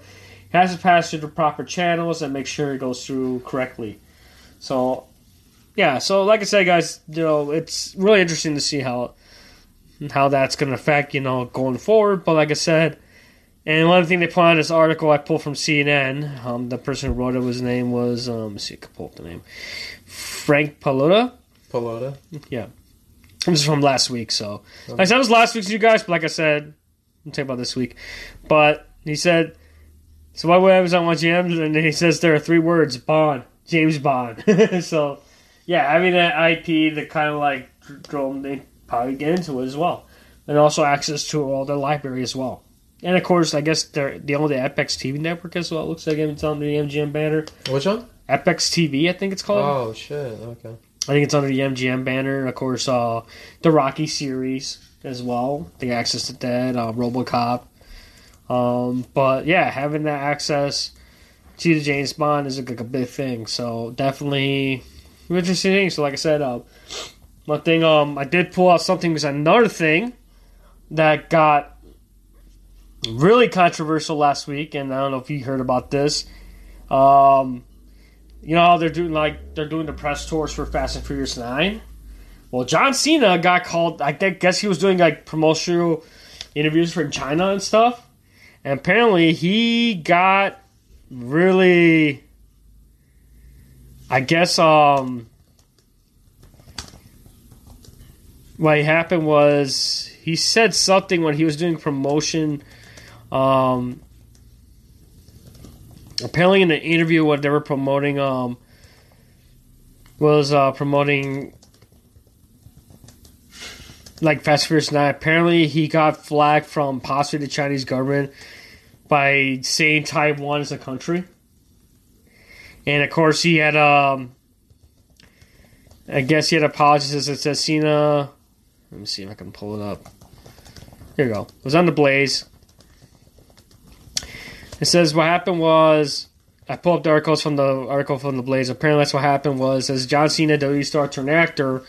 it has to pass through the proper channels and make sure it goes through correctly. So, yeah. So, like I said, guys, you know, it's really interesting to see how how that's going to affect, you know, going forward. But like I said, and one thing they put on this article I pulled from CNN, um, the person who wrote it, his name was, um, let's see, I can pull up the name, Frank Pallotta. Pelota. Yeah. This is from last week, so like I said, it was last week's you guys, but like I said, tell you about this week. But he said, so why would Amazon want GM? And he says there are three words: Bond, James Bond. so yeah, having that IP that kind of like drove they probably get into it as well, and also access to all their library as well. And of course, I guess they're the Epix TV network as well. It looks like it's on the MGM banner. Which one? Apex TV, I think it's called. Oh shit. Okay. I think it's under the MGM banner. Of course, uh, the Rocky series as well. The access to that, uh, RoboCop. Um, but yeah, having that access to the James Bond is like a big thing. So definitely interesting thing. So like I said, uh, one thing um, I did pull out something was another thing that got really controversial last week, and I don't know if you heard about this. Um, you know how they're doing like they're doing the press tours for Fast and Furious Nine. Well, John Cena got called. I guess he was doing like promotional interviews from China and stuff, and apparently he got really. I guess um. What happened was he said something when he was doing promotion. Um, apparently in an interview what they were promoting um was uh promoting like Fast Furious 9 apparently he got flagged from possibly the Chinese government by saying Taiwan is a country. And of course he had um I guess he had apologies it says Cena let me see if I can pull it up. Here we go. It was on the blaze it says what happened was I pulled up the articles from the article from the Blaze. Apparently, that's what happened was as John Cena, WWE star turned actor,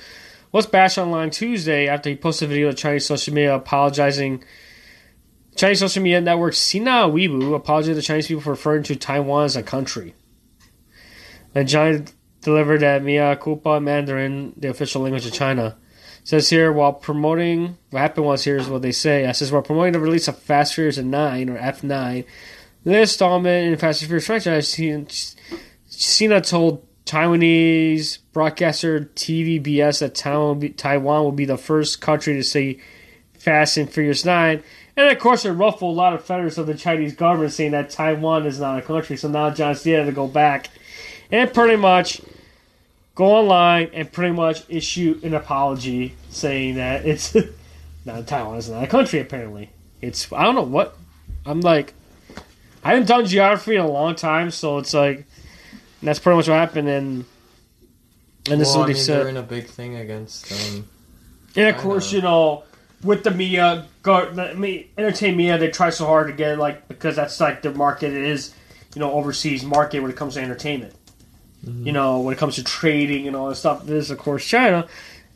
was bashed online Tuesday after he posted a video to Chinese social media apologizing. Chinese social media network Sina Weibo apologized to Chinese people for referring to Taiwan as a country. And John delivered that mea culpa Mandarin, the official language of China. Says here while promoting what happened was here's what they say. It says while promoting the release of Fast Furious 9 or F9 the installment in Fast and Furious franchise, Cena told Taiwanese broadcaster TVBS that Taiwan will be the first country to say Fast and Furious 9. And of course, it ruffled a lot of feathers of the Chinese government saying that Taiwan is not a country. So now John Cena had to go back and pretty much go online and pretty much issue an apology saying that it's not Taiwan is not a country. Apparently, it's I don't know what I'm like. I haven't done geography in a long time, so it's like that's pretty much what happened. And and this well, is what I mean, said. They're in a big thing against um, And of course, you know, with the media, go, I mean, entertainment media, they try so hard to get it, like because that's like the market it is, you know, overseas market when it comes to entertainment. You know, when it comes to trading and all that stuff, this is of course China,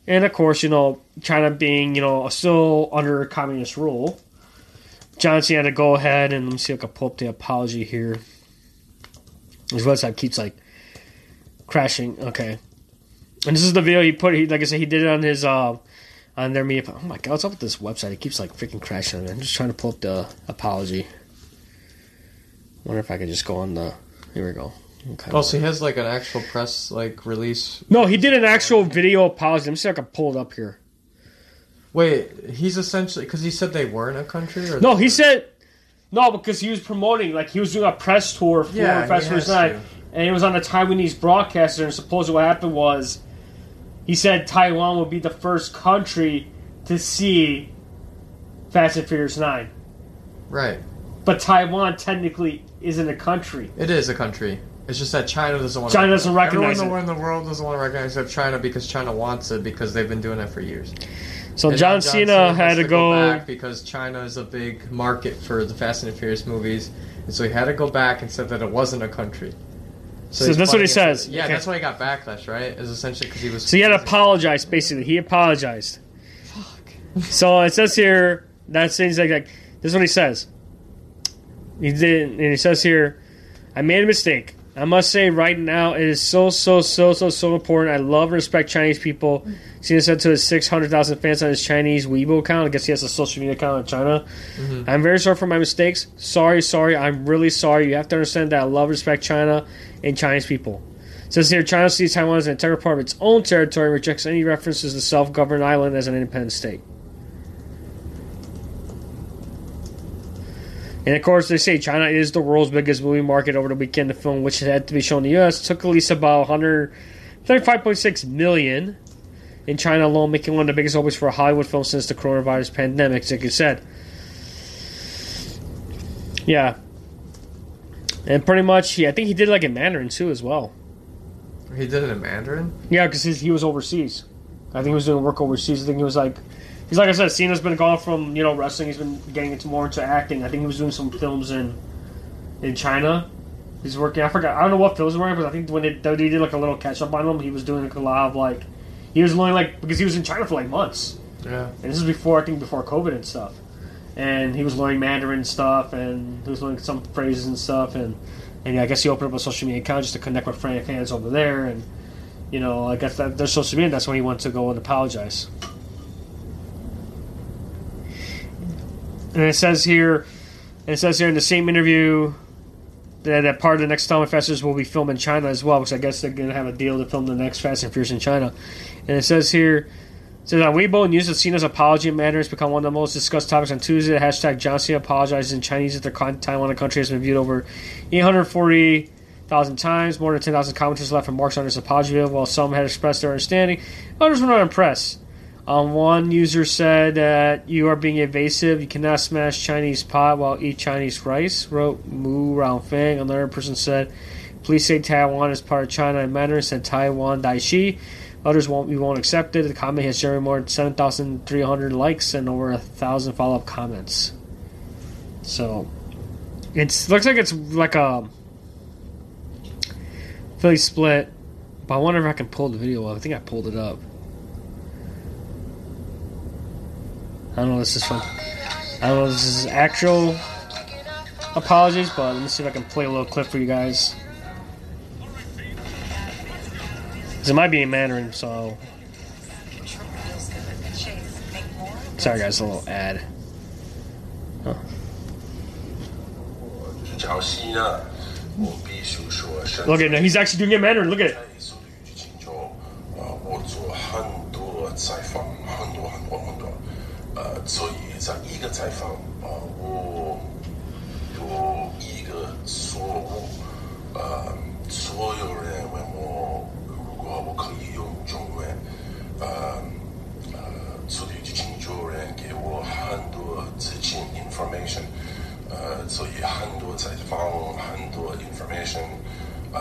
and of course, you know, China being you know still under communist rule. John Cena had to go ahead and let me see if I can pull up the apology here. His website keeps like crashing. Okay, and this is the video he put. He like I said, he did it on his uh on their media. Oh my god, what's up with this website? It keeps like freaking crashing. I'm just trying to pull up the apology. Wonder if I could just go on the. Here we go. Okay. Oh, so he has like an actual press like release. no, he did an actual video apology. Let me see if I can pull it up here. Wait, he's essentially because he said they weren't a country. Or No, he said no because he was promoting like he was doing a press tour for Yeah, he Fast and Furious Nine, to. and he was on a Taiwanese broadcaster. And supposedly what happened was he said Taiwan would be the first country to see Fast and Furious Nine, right. but Taiwan technically isn't a country. It is a country. It's just that China doesn't want. China doesn't recognize Everyone it. in the world doesn't want to recognize except China because China wants it because they've been doing it for years. So And now John, Cena had has to go. back because China is a big market for the Fast and the Furious movies, and so he had to go back and said that it wasn't a country. So he's that's what he fighting it- says. Yeah, Okay. that's why he got backlash, right? Is essentially because he was. So he had to apologize. Basically, he apologized. Fuck. so it says here that things like, like this is what he says. He did, and he says here, I made a mistake. I must say right now it is so so so so so important. I love and respect Chinese people. Cena said to his six hundred thousand fans on his Chinese Weibo account. I guess he has a social media account in China. Mm-hmm. I'm very sorry for my mistakes. Sorry, sorry. I'm really sorry. You have to understand that I love and respect China and Chinese people. It says here China sees Taiwan as an integral part of its own territory and rejects any references to self governed island as an independent state. And of course, they say China is the world's biggest movie market over the weekend. The film, which had to be shown in the U.S., took at least about 135.6 million in China alone, making one of the biggest openings for a Hollywood film since the coronavirus pandemic, like you said. Yeah. And pretty much, he, I think he did like in Mandarin too, as well. He did it in Mandarin. Yeah, because he was overseas. I think he was doing work overseas. I think he was like, he's like I said, Cena's been gone from you know wrestling. He's been getting into more into acting. I think he was doing some films in in China. He's working. I forgot. I don't know what films were, but I think when they, they did like a little catch up on him, he was doing like a lot of like he was only like because he was in China for like months, Yeah. and this is before I think before COVID and stuff. and he was learning Mandarin stuff, and he was learning some phrases and stuff, and and I guess he opened up a social media account just to connect with fans over there, and you know, I guess that their social media. That's when he went to go and apologize. And it says here, it says here in the same interview that, that part of the next Installment Festivals will be filmed in China as well, because I guess they're going to have a deal to film the next Fast and Furious in China. And it says here, it says on Weibo, news of Cena's apology matter has become one of the most discussed topics on Tuesday. The hashtag John Cena apologizes in Chinese at the Taiwan country has been viewed over 840,000 times. More than 10,000 commenters left remarks on his apology video, while some had expressed their understanding. Others were not impressed. Um, one user said that you are being evasive. You cannot smash Chinese pot while eat Chinese rice. Wrote Mu Rao Fang. Another person said, "Please say Taiwan is part of China." And Mandarin said Taiwan Daishi. Others won't. We won't accept it. The comment has generated more than seven thousand three hundred likes and over a thousand follow up comments. So, it looks like it's like a Philly split. But I wonder if I can pull the video up. I think I pulled it up. don't know if this is fun. I don't know if this is actual apologies, but let me see if I can play a little clip for you guys. 'Cause it might be in Mandarin, so. Sorry, guys, a little ad. 朝夕呢，我必须说声 Look at him. He's actually doing it in Mandarin. Look at it. 在速度与激情中，呃，我做很多采访，很多很多很多， 呃，所以在一个采访，呃，我有一个错误，呃，所有人问我，如果我可以用中文，呃，呃，所以就请有人给我很多资金 information。呃，所以很多采访，很多 information，呃，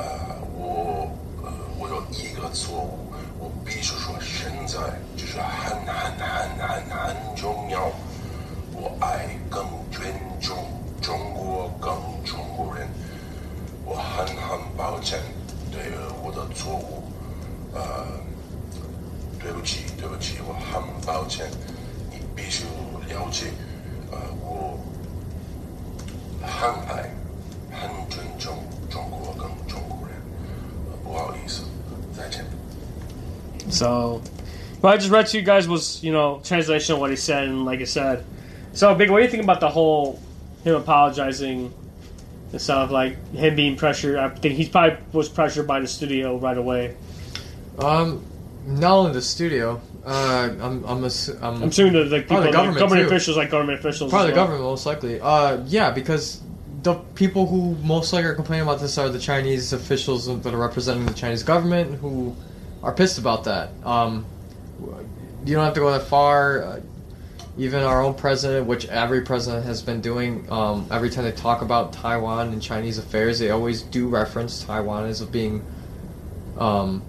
我呃我有一个错误，我必须说现在就是很很很很很重要，我爱更尊重中国更中国人，我很很抱歉对我的错误，呃，对不起对不起，我很抱歉，你必须了解，呃，我。很爱、很尊重中国跟中国人。不好意思，再见。So, what I just read to you guys was, you know, translation of what he said, and like I said. So, Big, what do you think about the whole him apologizing and stuff, like him being pressured? I think he probably was pressured by the studio right away. Um, not only the studio. Uh, I'm I'm, assu- I'm, I'm assuming the like people, Probably like, government, government officials, like government officials. Probably the well. government, most likely. Uh, yeah, because the people who most likely are complaining about this are the Chinese officials that are representing the Chinese government who are pissed about that. Um, you don't have to go that far. Uh, even our own president, which every president has been doing, um, every time they talk about Taiwan and Chinese affairs, they always do reference Taiwan as being. Um,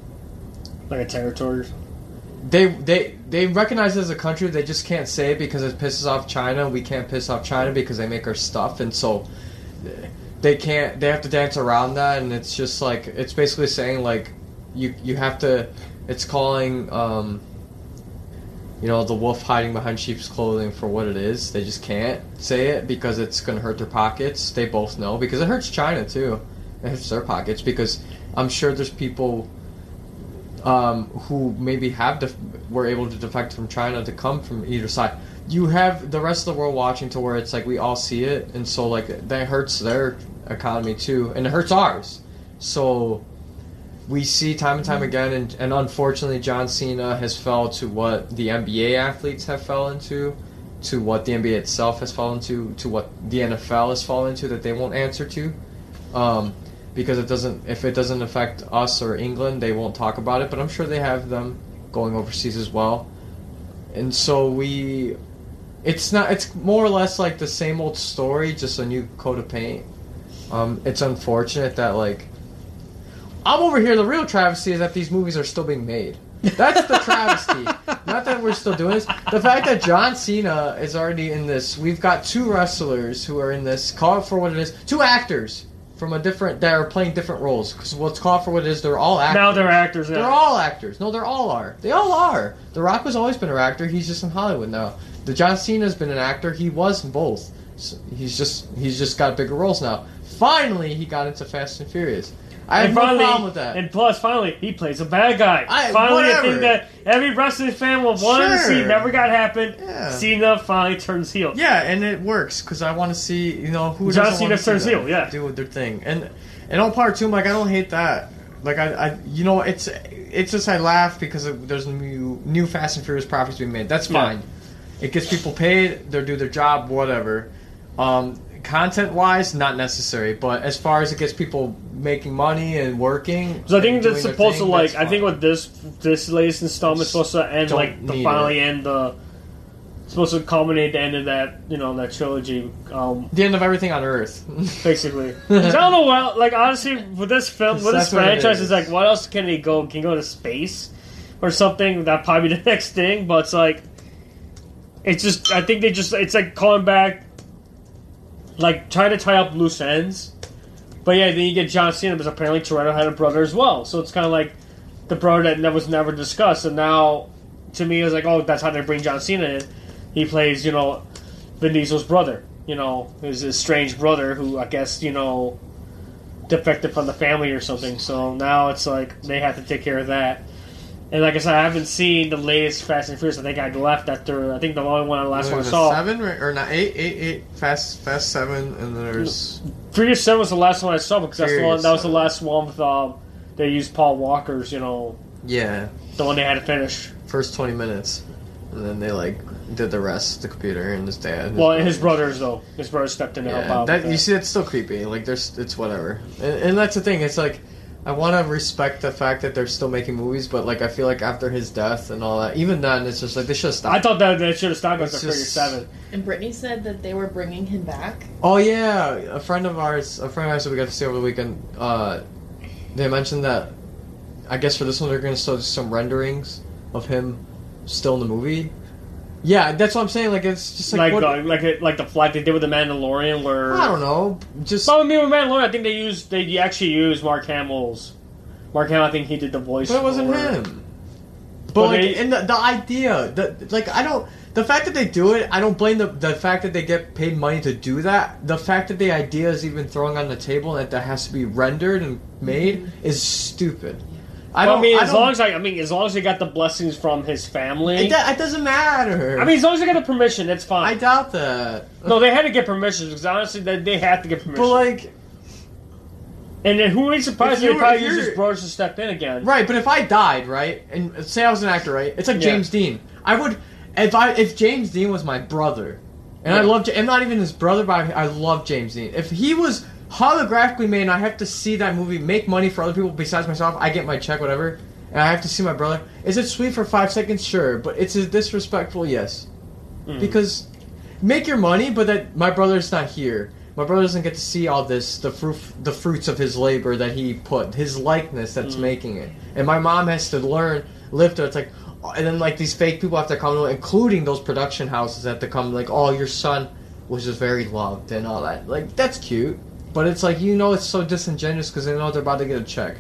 like a territory. they they they recognize it as a country. They just can't say it because it pisses off China. We can't piss off China because they make our stuff, and so they can't. They have to dance around that, and it's just like it's basically saying like you you have to. It's calling um, you know the wolf hiding behind sheep's clothing for what it is. They just can't say it because it's going to hurt their pockets. They both know because it hurts China too. It hurts their pockets because I'm sure there's people um, who maybe have def- were able to defect from China to come from either side. You have the rest of the world watching to where it's like we all see it, and so like that hurts their economy too, and it hurts ours. So we see time and time again, and, and unfortunately, John Cena has fell to what the NBA athletes have fell into, to what the NBA itself has fallen to, to what the NFL has fallen into that they won't answer to. Um, because it doesn't if it doesn't affect us or England, they won't talk about it. But I'm sure they have them going overseas as well. And so we, it's not. It's more or less like the same old story, just a new coat of paint. Um, it's unfortunate that like I'm over here. The real travesty is that these movies are still being made. That's the travesty. Not that we're still doing this. The fact that John Cena is already in this. We've got two wrestlers who are in this. Call it for what it is. Two actors from a different that are playing different roles. Because what's called for what it is. They're all actors. Now they're actors. They're all actors. No, they're all are. They all are. The Rock has always been an actor. He's just in Hollywood now. The John Cena's been an actor. He was in both. So he's just he's just got bigger roles now. Finally, he got into Fast and Furious. I have and no finally, problem with that. and plus, finally, he plays a bad guy. I- finally, a whatever. thing that every wrestling fan will want to see never got happen. Yeah. Cena finally turns heel. Yeah, and it works because I want to see you know who John Cena turns heel, yeah. do their thing, and and on part two, I'm like I don't hate that. Like I, I you know it's it's just I laugh because of, there's new new Fast and Furious profits being made. That's Yeah. fine. It gets people paid. They do their job, whatever. Um, content wise, not necessary, but as far as it gets people making money and working, So I think that's supposed thing, to like. I think what this this latest installment is supposed to end like the finally it. end the supposed to culminate the end of that you know that trilogy. Um, the end of everything on Earth. basically. I don't know what, like, honestly, with this film, with this what it franchise, is. is like, what else can they go? Can go to space or something? That probably the next thing, but it's like, it's just, I think they just, it's like calling back, like, trying to tie up loose ends. But yeah, then you get John Cena, because apparently Toretto had a brother as well. So it's kind of like the brother that was never discussed. And now, to me, it's like, oh, that's how they bring John Cena in. He plays, you know, Vin Diesel's brother. You know, his estranged brother who I guess you know defected from the family or something. So now it's like they have to take care of that. And like I said, I haven't seen the latest Fast and Furious. I think I left after. I think the only one, the last one I saw. seven or, or not eight, eight, eight, fast, fast seven, and then there's Furious Seven was the last one I saw because that's the one. That was the last one with um. They used Paul Walker's. You know, yeah, the one they had to finish. first twenty minutes, and then they like did the rest, the computer and his dad. Well, and his brothers though. His brothers stepped in to help out. that, you see, it's still creepy. Like, there's, it's whatever, and, and that's the thing. It's like, I want to respect the fact that they're still making movies, but like, I feel like after his death and all that, even then, it's just like they should have stopped. I thought that they should have stopped It's after Furious just- Seven. And Brittany said that they were bringing him back. Oh yeah, a friend of ours, a friend of ours that we got to see over the weekend. Uh, they mentioned that I guess for this one they're going to show some renderings of him still in the movie. Yeah, that's what I'm saying. Like it's just like, Like what, uh, like it, like the flight they did with the Mandalorian, where I don't know, just But with me with Mandalorian, I think they used they actually used Mark Hamill's. Mark Hamill, I think he did the voice. but it wasn't for- him. But, But like, they- and the, the idea, the like, I don't. The fact that they do it, I don't blame the the fact that they get paid money to do that. The fact that the idea is even thrown on the table and that that has to be rendered and made is stupid. I don't. I mean, I as don't- long as I, I mean, as long as they got the blessings from his family. It, do- it doesn't matter. I mean, as long as they got the permission, that's fine. I doubt that. no, they had to get permission because honestly, they, they had to get permission. But like, and then who would be surprised If if you they were- probably if his brothers to step in again? right? But if I died, right, and say I was an actor, right, it's like Yeah. James Dean. I would, if I if James Dean was my brother, and I Yeah. love, I'm not even his brother, but I, I love James Dean. If he was holographically made, and I have to see that movie, make money for other people besides myself, I get my check, whatever, and I have to see my brother. Is it sweet for five seconds? Sure, but it's disrespectful, yes, Mm. because make your money, but that my brother's not here. My brother doesn't get to see all this, the fruit, the fruits of his labor that he put, his likeness that's Mm. making it. And my mom has to learn, live through. It's like, and then like these fake people have to come, to including those production houses have to come, like, oh, your son was just very loved and all that. Like that's cute, but it's like you know it's so disingenuous because they know they're about to get a check.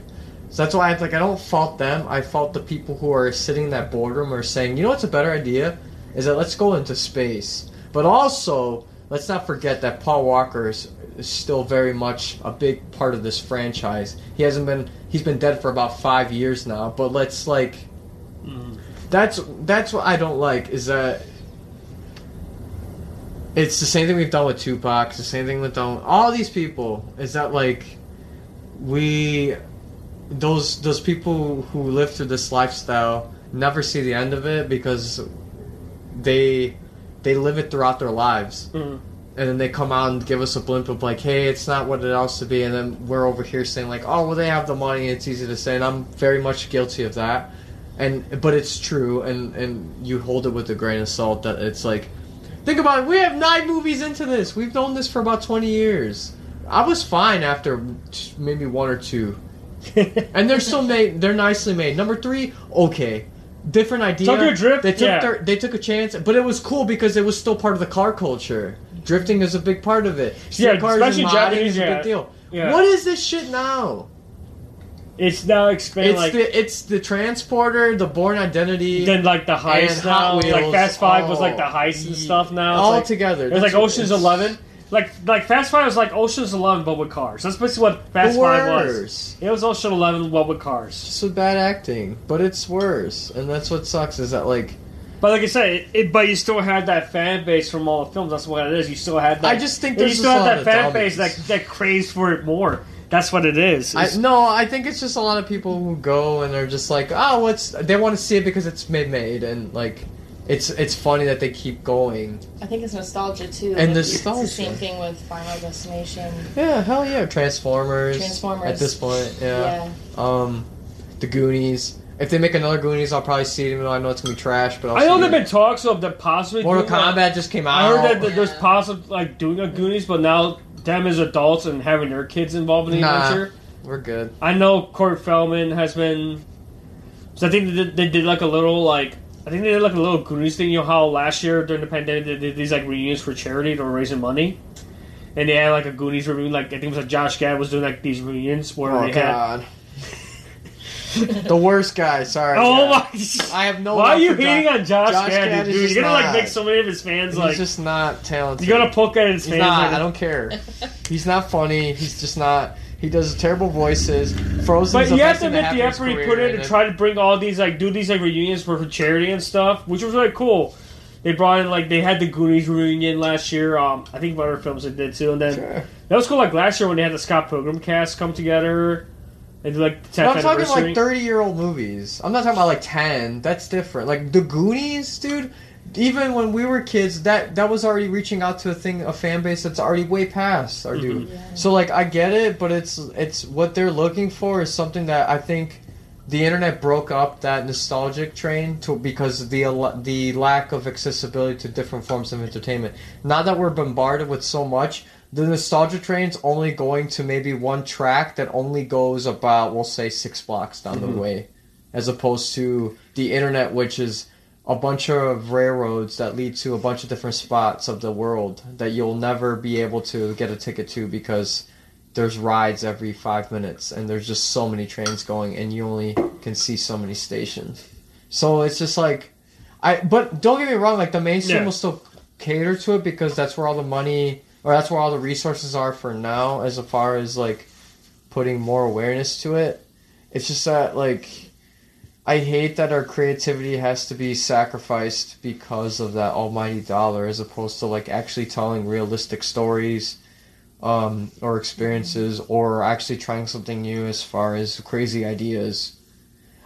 So that's why I like I don't fault them. I fault the people who are sitting in that boardroom or saying, you know what's a better idea? Is that let's go into space. But also, let's not forget that Paul Walker is, is still very much a big part of this franchise. He hasn't been he's been dead for about five years now. But let's like mm-hmm. that's that's what I don't like is that it's the same thing we've done with Tupac. It's the same thing we've done all these people. Is that like we those those people who live through this lifestyle never see the end of it because they they live it throughout their lives Mhm. and then they come out and give us a blimp of like hey it's not what it else to be and then we're over here saying like oh well they have the money it's easy to say and i'm very much guilty of that and but it's true and and you hold it with a grain of salt that it's like think about it we have nine movies into this we've known this for about 20 years i was fine after maybe one or two and they're still made. They're nicely made. Number three, okay, different idea. Drift, They took yeah. their, they took a chance, but it was cool because it was still part of the car culture. Drifting is a big part of it. Yeah, cars especially and Japanese, is a yeah. big deal. Yeah. What is this shit now? It's now expanded It's like the it's the transporter, the Born Identity, then like the heist now. Like Fast Five was like the Oh, heist and stuff now. All like, together. it's like Ocean's it's Eleven. Like like Fast Five was like Ocean's Eleven but with cars. That's basically what Fast Five was. It was Ocean Eleven but with cars. Just with bad acting, but it's worse, and that's what sucks. Is that like But like I said, it, but you still had that fan base from all the films. That's what it is. You still had that. I just think you still had that fan base that that craves for it more. That's what it is. I, no, I think it's just a lot of people who go and they're just like, oh, what's they want to see it because it's made made and like, it's it's funny that they keep going. I think it's nostalgia too. And Like, It's the same thing with Final Destination. Yeah, hell yeah, Transformers. Transformers. At this point, yeah. Yeah. Um, the Goonies. If they make another Goonies, I'll probably see it, even though I know it's gonna be trash. But I'll I know there've been talks of them possibly. Mortal doing, like- Kombat just came out. I heard that, that there's possible like doing a Goonies, but now them as adults and having their kids involved in the Nah. adventure. We're good. I know Corey Feldman has been. So I think they did, they did like a little like I think they did like a little Goonies thing. You know how last year during the pandemic they did these like reunions for charity to raising money, and they had like a Goonies reunion. Like I think it was like Josh Gad was doing like these reunions where Oh they had. The worst guy. Sorry. Oh guys. my! I have no. Why are you hating Josh- on Josh, Josh Gad, dude? You're gonna like make so many of his fans He's like. just not talented. you're gonna poke at his He's fans. not. like, I don't care. He's not funny. He's just not. He does terrible voices. Frozen. But you have to admit the effort he put in to try to bring all these like do these like reunions for, for charity and stuff, which was really cool. They brought in like they had the Goonies reunion last year. Um, I think other films they did too, and then Sure. that was cool. Like last year when they had the Scott Pilgrim cast come together and do like the 10th But I'm talking anniversary. like 30 year old movies. I'm not talking about like 10. That's different. Like the Goonies, dude. Even when we were kids, that that was already reaching out to a thing, a fan base that's already way past our dude. Mm-hmm. So like, I get it, but it's it's what they're looking for is something that I think the internet broke up that nostalgic train to because of the the lack of accessibility to different forms of entertainment. Now that we're bombarded with so much, the nostalgia train's only going to maybe one track that only goes about we'll say six blocks down the mm-hmm. way, as opposed to the internet, which is a bunch of railroads that lead to a bunch of different spots of the world that you'll never be able to get a ticket to because there's rides every five minutes and there's just so many trains going and you only can see so many stations so it's just like i but don't get me wrong like the mainstream Yeah. will still cater to it because that's where all the money or that's where all the resources are for now as far as like putting more awareness to it it's just that like I hate that our creativity has to be sacrificed because of that almighty dollar as opposed to like actually telling realistic stories um, or experiences or actually trying something new as far as crazy ideas.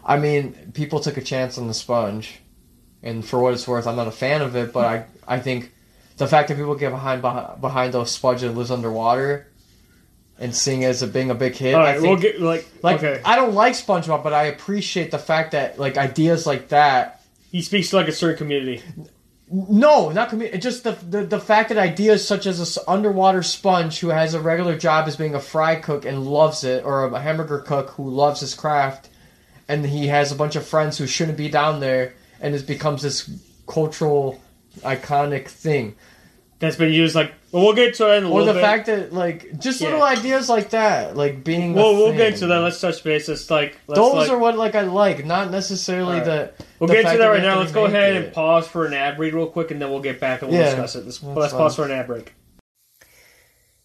I mean, people took a chance on the sponge, and for what it's worth, I'm not a fan of it, but I, I think the fact that people get behind behind, those a sponge that lives underwater and seeing it as a being a big hit. all I think, we'll get like, like okay. I don't like SpongeBob, but I appreciate the fact that like ideas like that. he speaks to like a certain community. No, not commu- Just the, the the fact that ideas such as a underwater sponge who has a regular job as being a fry cook and loves it, or a hamburger cook who loves his craft, and he has a bunch of friends who shouldn't be down there, and it becomes this cultural iconic thing. That's been used like. Well, we'll get to it in a Or little the bit. fact that like just Yeah. little ideas like that, like being. a Well, we'll thing. get to that. Let's touch base. It's like let's Those like, are what like I like, not necessarily Alright. the. We'll the get to fact that right now. Let's go ahead it. and pause for an ad read real quick, and then we'll get back and we'll Yeah, discuss it. Let's, let's pause for an ad break.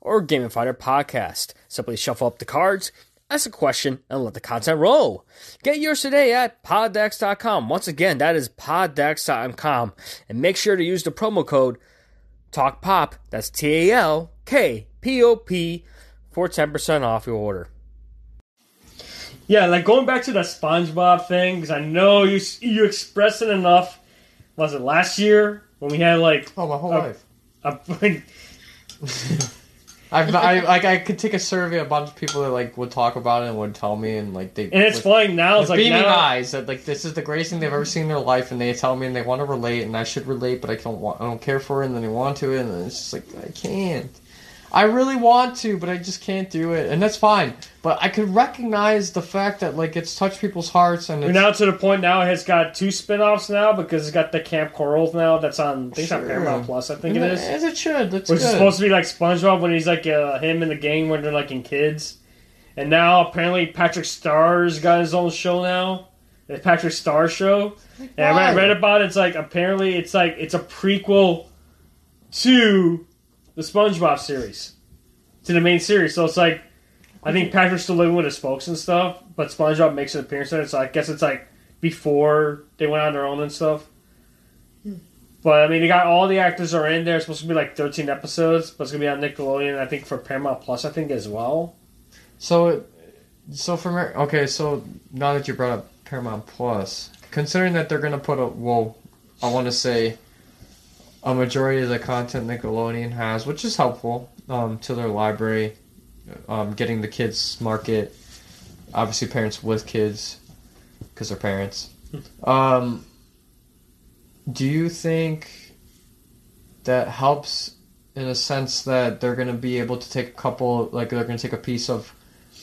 or gamify their podcast. Simply shuffle up the cards, ask a question, and let the content roll. Get yours today at poddex.com. Once again, that is poddex.com. And make sure to use the promo code TALKPOP, that's T A L K P O P, for 10% off your order. Yeah, like going back to the SpongeBob thing because I know you you expressed it enough. Was it last year when we had like Oh, my whole Uh, life. a, like, I've, I like I could take a survey, a bunch of people that like would talk about it and would tell me, and like they And it's with, funny now. It's like beaming now, eyes that like this is the greatest thing they've ever seen in their life, and they tell me and they want to relate, and I should relate, but I don't want, I don't care for it, and then they want to, and then it's just like I can't. I really want to, but I just can't do it, and that's fine. But I could recognize the fact that like it's touched people's hearts, and We're it's, now to the point now it has got two spin-offs now because it's got the Camp Coral now that's on I think it's on Sure. Paramount Plus I think it is. as it should. That's Which good. is supposed to be like SpongeBob when he's like uh, him in the game when they're like in kids. And now apparently Patrick Starr's got his own show now. The Patrick Star show. And I read, Why? read about it, it's like apparently it's like it's a prequel to the SpongeBob series. To the main series. So it's like I think Patrick's still living with his folks and stuff, but SpongeBob makes an appearance in it, so I guess it's like before they went on their own and stuff. But I mean, they got all the actors are in there. It's supposed to be like 13 episodes, but it's gonna be on Nickelodeon. I think for Paramount Plus, I think as well. So, so from okay, so now that you brought up Paramount Plus, considering that they're gonna put a well, I want to say a majority of the content Nickelodeon has, which is helpful um, to their library, um, getting the kids market. Obviously, parents with kids, because they're parents. Um, do you think that helps in a sense that they're going to be able to take a couple, like they're going to take a piece of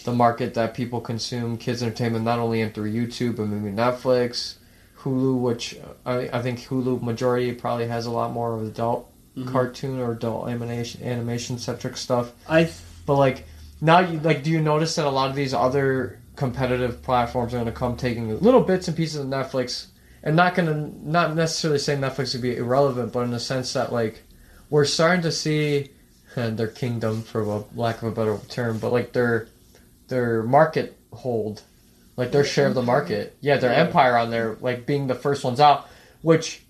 the market that people consume kids entertainment not only in through YouTube but maybe Netflix, Hulu, which uh, I, I think Hulu majority probably has a lot more of adult mm-hmm. cartoon or adult animation animation centric stuff. I But like now, you like, do you notice that a lot of these other competitive platforms are going to come taking little bits and pieces of Netflix, and not going to not necessarily say Netflix would be irrelevant, but in the sense that like we're starting to see their kingdom, for lack of a better term, but like their their market hold, like their share of the market, yeah, their Yeah. empire on there, like being the first ones out, which.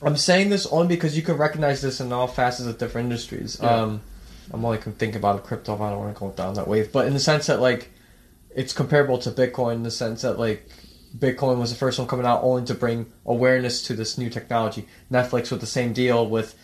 I'm saying this only because you can recognize this in all facets of different industries. Yeah. Um, I'm only can think about crypto. I don't want to go down that wave, but in the sense that like it's comparable to Bitcoin in the sense that like Bitcoin was the first one coming out only to bring awareness to this new technology. Netflix with the same deal with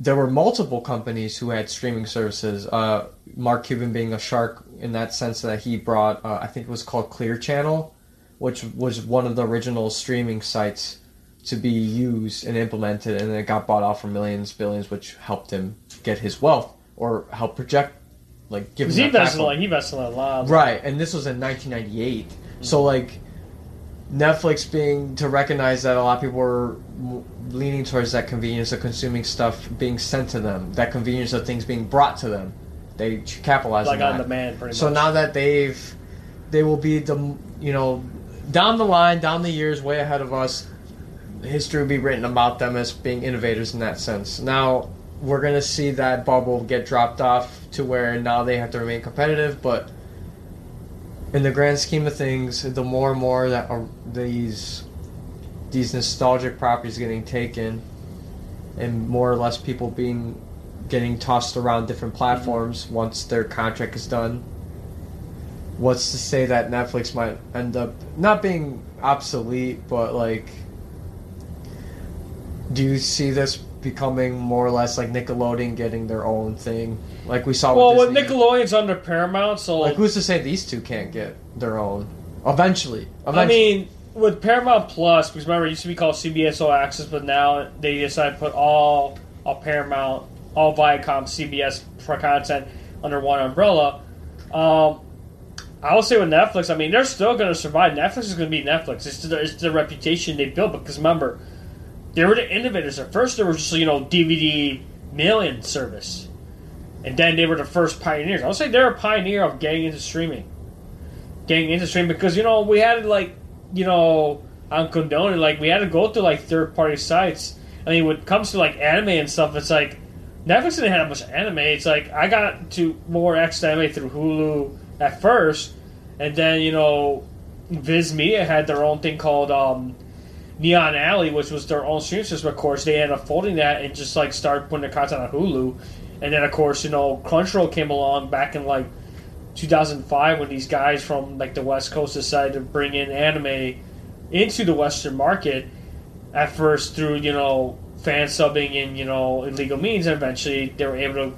there were multiple companies who had streaming services. Uh, Mark Cuban being a shark in that sense that he brought uh, I think it was called Clear Channel, which was one of the original streaming sites to be used and implemented, and it got bought out for millions, billions, which helped him get his wealth or help project, like give him he that invested like he invested a lot. Right, and this was in 1998. So like Netflix being to recognize that a lot of people were leaning towards that convenience of consuming stuff being sent to them, that convenience of things being brought to them. They capitalized like on on that. demand, pretty So much. now that they've, they will be the you know, down the line, down the years, way ahead of us. History will be written about them as being innovators in that sense. Now we're gonna see that bubble get dropped off to where now they have to remain competitive, but in the grand scheme of things, the more and more that are these these nostalgic properties getting taken, and more or less people being getting tossed around different mm-hmm. platforms once their contract is done. What's to say that Netflix might end up not being obsolete, but like, do you see this becoming more or less like Nickelodeon getting their own thing, like we saw? well, with with Nickelodeon's under Paramount, so Like, who's to say these two can't get their own eventually? I mean, with Paramount Plus, because remember it used to be called CBS All Access, but now they decided to put all all Paramount, all Viacom, CBS content under one umbrella. Um, I will say with Netflix, I mean they're still going to survive. Netflix is going to be Netflix. It's the, it's the reputation they built because remember they were the innovators. At first, they were just you know DVD mailing service, and then they were the first pioneers. I would say they're a pioneer of getting into streaming getting into streaming because you know we had like you know on condone like we had to go to like third party sites. I mean, when it comes to like anime and stuff, it's like Netflix didn't have much anime. It's like I got to more X anime through Hulu at first, and then you know Viz Media had their own thing called um, Neon Alley, which was their own stream system. Of course, they ended up folding that and just like started putting their content on Hulu. And then of course, you know, Crunchyroll came along back in like 2005 when these guys from like the West Coast decided to bring in anime into the Western market. At first, through you know fan subbing and you know illegal means, and eventually they were able to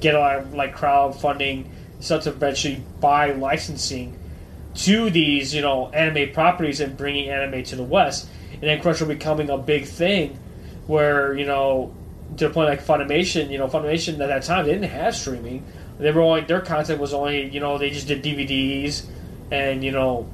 get a lot of like crowdfunding stuff to eventually buy licensing to these you know anime properties and bringing anime to the West, and then Crunchyroll becoming a big thing, where you know to the point like Funimation, you know Funimation at that time they didn't have streaming. They were only their content was only you know they just did DVDs and you know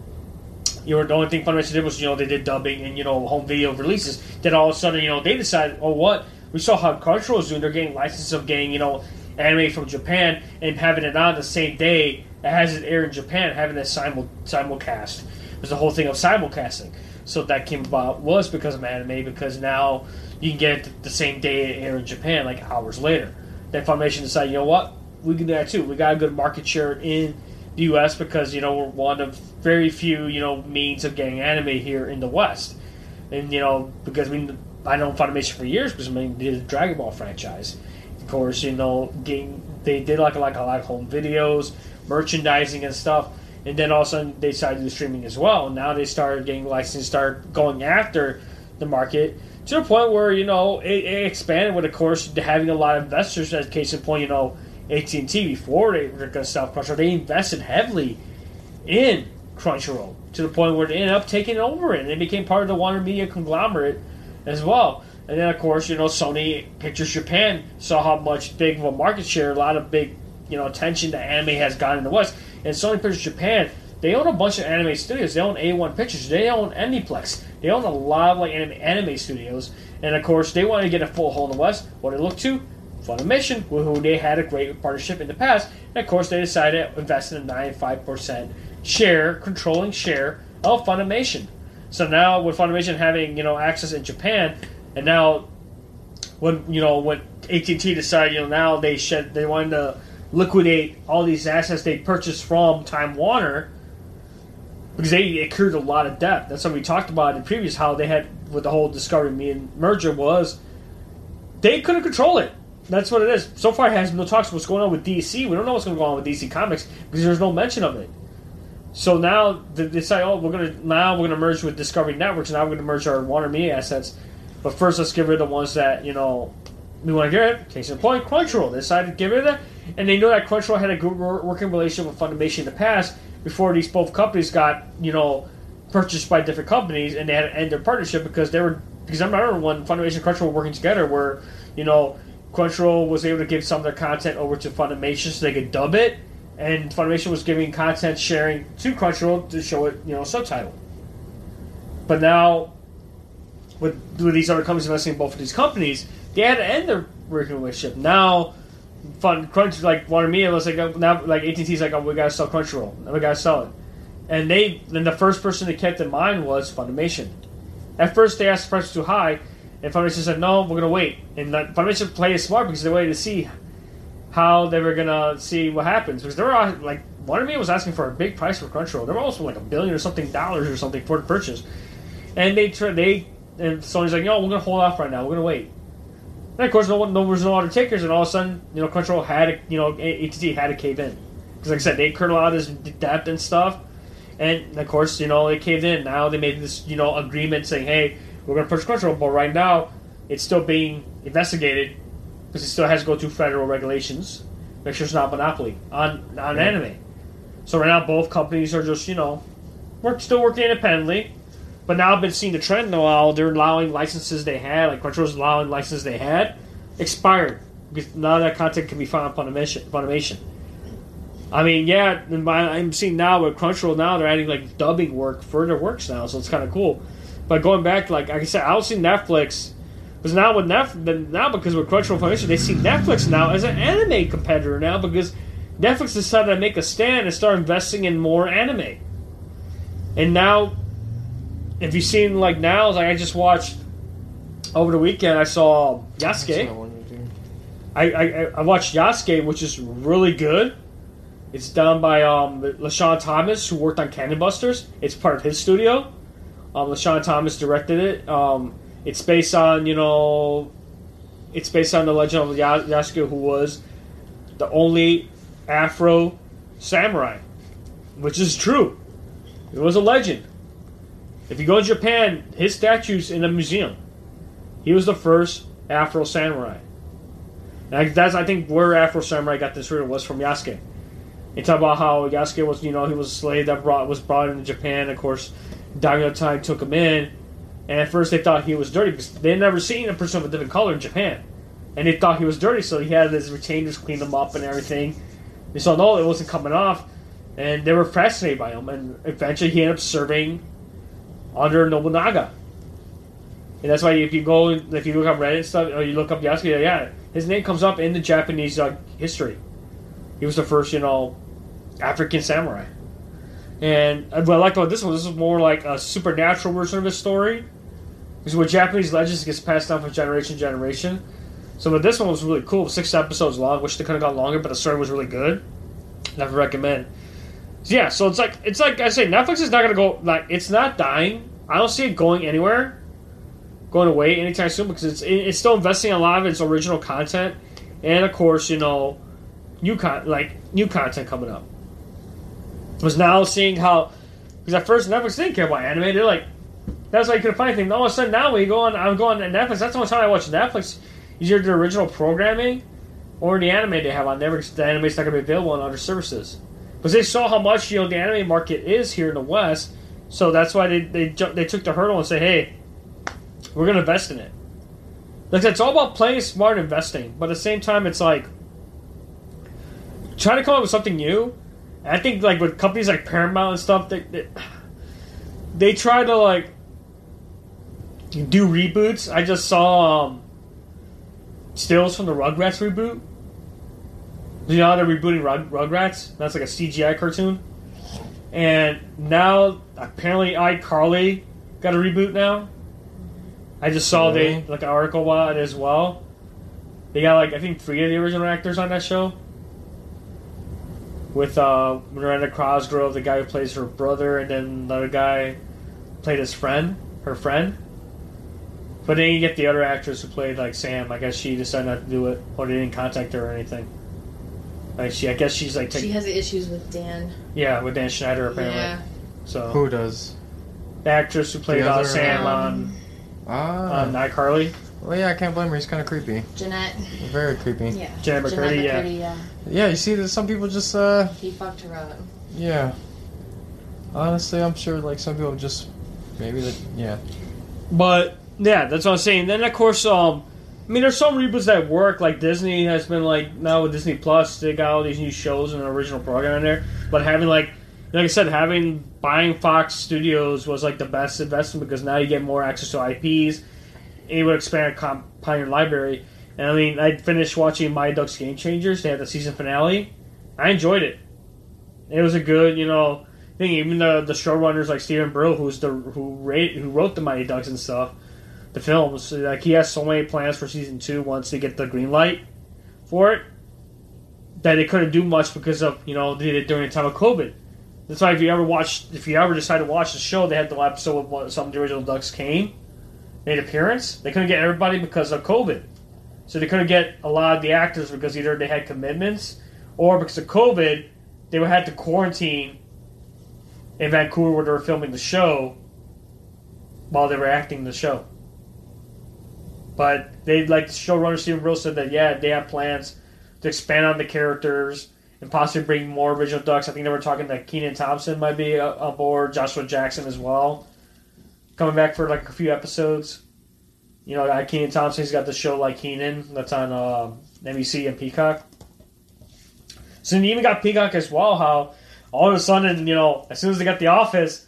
you know the only thing Funimation did was you know they did dubbing and you know home video releases. Then all of a sudden you know they decided oh what we saw how Crunchyroll was doing they're getting licenses of getting you know anime from Japan and having it on the same day it has it air in Japan having a simul simulcast. There's the whole thing of simulcasting. So that came about was because of anime because now you can get it the same day air in Japan like hours later. Then Funimation decided you know what we can do that too. We got a good market share in the U.S. because you know we're one of very few you know means of getting anime here in the West, and you know because we I know Funimation for years because I mean they did the Dragon Ball franchise. Of course, you know getting, they did like like a lot of home videos, merchandising and stuff, and then all of a sudden they decided to do streaming as well. Now they started getting licensed, start going after the market to the point where you know it, it expanded with of course having a lot of investors. As case in point, you know AT and T before they were going to sell Crunchyroll, they invested heavily in Crunchyroll to the point where they ended up taking over it. And they became part of the Warner Media conglomerate as well. And then, of course, you know, Sony Pictures Japan saw how much big of a market share, a lot of big, you know, attention that anime has gotten in the West. And Sony Pictures Japan, they own a bunch of anime studios. They own A-1 Pictures. They own Aniplex. They own a lot of like anime, anime studios. And of course, they wanted to get a full hold in the West. What they look to? Funimation, with who they had a great partnership in the past. And of course, they decided to invest in a 95% share, controlling share of Funimation. So now, with Funimation having you know access in Japan, and now when you know when AT and T decided you know now they shed they wanted to liquidate all these assets they purchased from Time Warner because they accrued a lot of debt. That's what we talked about in previous how they had with the whole Discovery Me and merger was they couldn't control it. That's what it is. So far, it has no talks what's going on with DC. We don't know what's going to go on with DC Comics because there's no mention of it. So now they decide, oh, we're gonna now we're gonna merge with Discovery Networks. And now we're gonna merge our Warner Media assets. But first, let's get rid of the ones that you know we want to get rid. Case in point, Crunchyroll. They decided to get rid of that, and they know that Crunchyroll had a good working relationship with Funimation in the past before these both companies got you know purchased by different companies, and they had to end their partnership because they were because I remember when Funimation and Crunchyroll were working together, where you know Crunchyroll was able to give some of their content over to Funimation so they could dub it, and Funimation was giving content sharing to Crunchyroll to show it, you know, subtitle. But now, with, with these other companies investing in both of these companies, they had to end their working relationship. Now, Fun Crunch like Warner Media was like uh, now like AT and T's like oh we gotta sell Crunchyroll, we gotta sell it, and they then the first person they kept in mind was Funimation. At first, they asked the price too high, and Funimation said, no, we're to wait. And Funimation played it smart because they waited to see how they were to see what happens. Because they were like, one of me was asking for a big price for Crunchyroll. They were also like a billion or something dollars or something for the purchase. And they, they, and Sony's like, no, we're to hold off right now. We're to wait. And of course, no one, no, there was no other takers, and all of a sudden, you know, Crunchyroll had, to, you know, ATT had to cave in. Because, like I said, they incurred a lot of this debt and stuff. And, of course, you know, they caved in. Now they made this, you know, agreement saying, hey, we're going to push Crunchyroll, but right now it's still being investigated because it still has to go through federal regulations. Make sure it's not monopoly on on yeah. anime. So right now both companies are just you know, we're still working independently. But now I've been seeing the trend now. While. They're allowing licenses they had, like Crunchyroll's allowing licenses they had, expired because now that content can be found on Funimation. Funimation. I mean, yeah, I'm seeing now with Crunchyroll now they're adding like dubbing work for their works now, so it's kind of cool. But going back, like, like I said, I don't see Netflix because now with Netflix, now because with Crunchyroll Foundation, they see Netflix now as an anime competitor now because Netflix decided to make a stand and start investing in more anime. And now, if you've seen like now, like I just watched over the weekend, I saw Yasuke. I, I, I watched Yasuke, which is really good. It's done by um, LeSean Thomas, who worked on Cannon Busters. It's part of his studio. Um, LeSean Thomas directed it. Um, it's based on you know, it's based on the legend of Yasuke, who was the only Afro samurai, which is true. It was a legend. If you go to Japan, his statue's in a museum. He was the first Afro samurai. That's I think where Afro Samurai got this written was from Yasuke. They talk about how Yasuke was, you know, he was a slave that brought was brought into Japan. Of course, Daimyo Tai took him in, and at first they thought he was dirty because they had never seen a person of a different color in Japan, and they thought he was dirty. So he had his retainers clean him up and everything. They saw no, it wasn't coming off, and they were fascinated by him. And eventually, he ended up serving under Nobunaga. And that's why if you go, if you look up Reddit stuff, or you look up Yasuke, yeah, his name comes up in the Japanese uh, history. He was the first, you know, African samurai. And what I liked about this one, this is more like a supernatural version of his story. Because with Japanese legends, it gets passed down from generation to generation. So, but this one was really cool. Six episodes long. Wish they could have gone longer, but the story was really good. Never recommend. Yeah, so it's like it's like I say, Netflix is not gonna go like it's not dying. I don't see it going anywhere, going away anytime soon because it's it's still investing a lot of its original content, and of course, you know, new con like new content coming up. Was now seeing how because at first Netflix didn't care about anime. They're like that's why you couldn't find anything. All of a sudden now when you go on, I'm going on Netflix. That's the only time I watch Netflix. Is either the original programming or the anime they have on Netflix. The anime's not to be available on other services because they saw how much you know the anime market is here in the West. So that's why they they they took the hurdle and say, hey, we're going to invest in it. Like it's all about playing smart investing, but at the same time, it's like trying to come up with something new. I think like with companies like Paramount and stuff, they they, they try to like do reboots. I just saw um, stills from the Rugrats reboot. You know how they're rebooting Rug, Rugrats? That's like a CGI cartoon. And now apparently iCarly got a reboot now. I just saw Really? they like an article about it as well. They got like I think three of the original actors on that show. With uh, Miranda Cosgrove, the guy who plays her brother, and then another guy played his friend, her friend. But then you get the other actress who played like Sam. I guess she decided not to do it, or they didn't contact her or anything. Like she, I guess she's like, She has issues with Dan. yeah, with Dan Schneider apparently. Yeah. So Who does? the actress who played The uh, other- Sam Um, Ah. on on iCarly. well, yeah, I can't blame her. He's kind of creepy. Jennette. Very creepy. Yeah. Janet McCurdy, yeah. McCurdy, yeah. Yeah, you see, that some people just, uh, He fucked her up. yeah. Honestly, I'm sure, like, some people just, maybe, that, yeah. But yeah, that's what I'm saying. Then of course, um, I mean, there's some reboots that work. Like Disney has been like now with Disney Plus, they got all these new shows and an original program in there. But having like, like I said, having buying Fox Studios was like the best investment because now you get more access to IPs, able to expand Pioneer Library. And I mean, I finished watching Mighty Ducks Game Changers. They had the season finale. I enjoyed it. It was a good, you know, thing. Even the the showrunners like Steven Brill, who's the who rate, who wrote the Mighty Ducks and stuff, the films. Like he has so many plans for season two once they get the green light for it that they couldn't do much because of you know they did it during the time of COVID. That's why if you ever watch, if you ever decide to watch the show, they had the episode of some of the original Ducks came, made appearance. They couldn't get everybody because of COVID, so they couldn't get a lot of the actors because either they had commitments or because of COVID, they would have to quarantine in Vancouver where they were filming the show while they were acting the show. But they like showrunner Steven Brill said that yeah, they have plans to expand on the characters and possibly bring more original Ducks. I think they were talking that Kenan Thompson might be uh, on board, Joshua Jackson as well, coming back for like a few episodes. You know, uh, Kenan Thompson's got the show like Kenan that's on uh, NBC and Peacock. So then you even got Peacock as well. How all of a sudden, you know, as soon as they got The Office,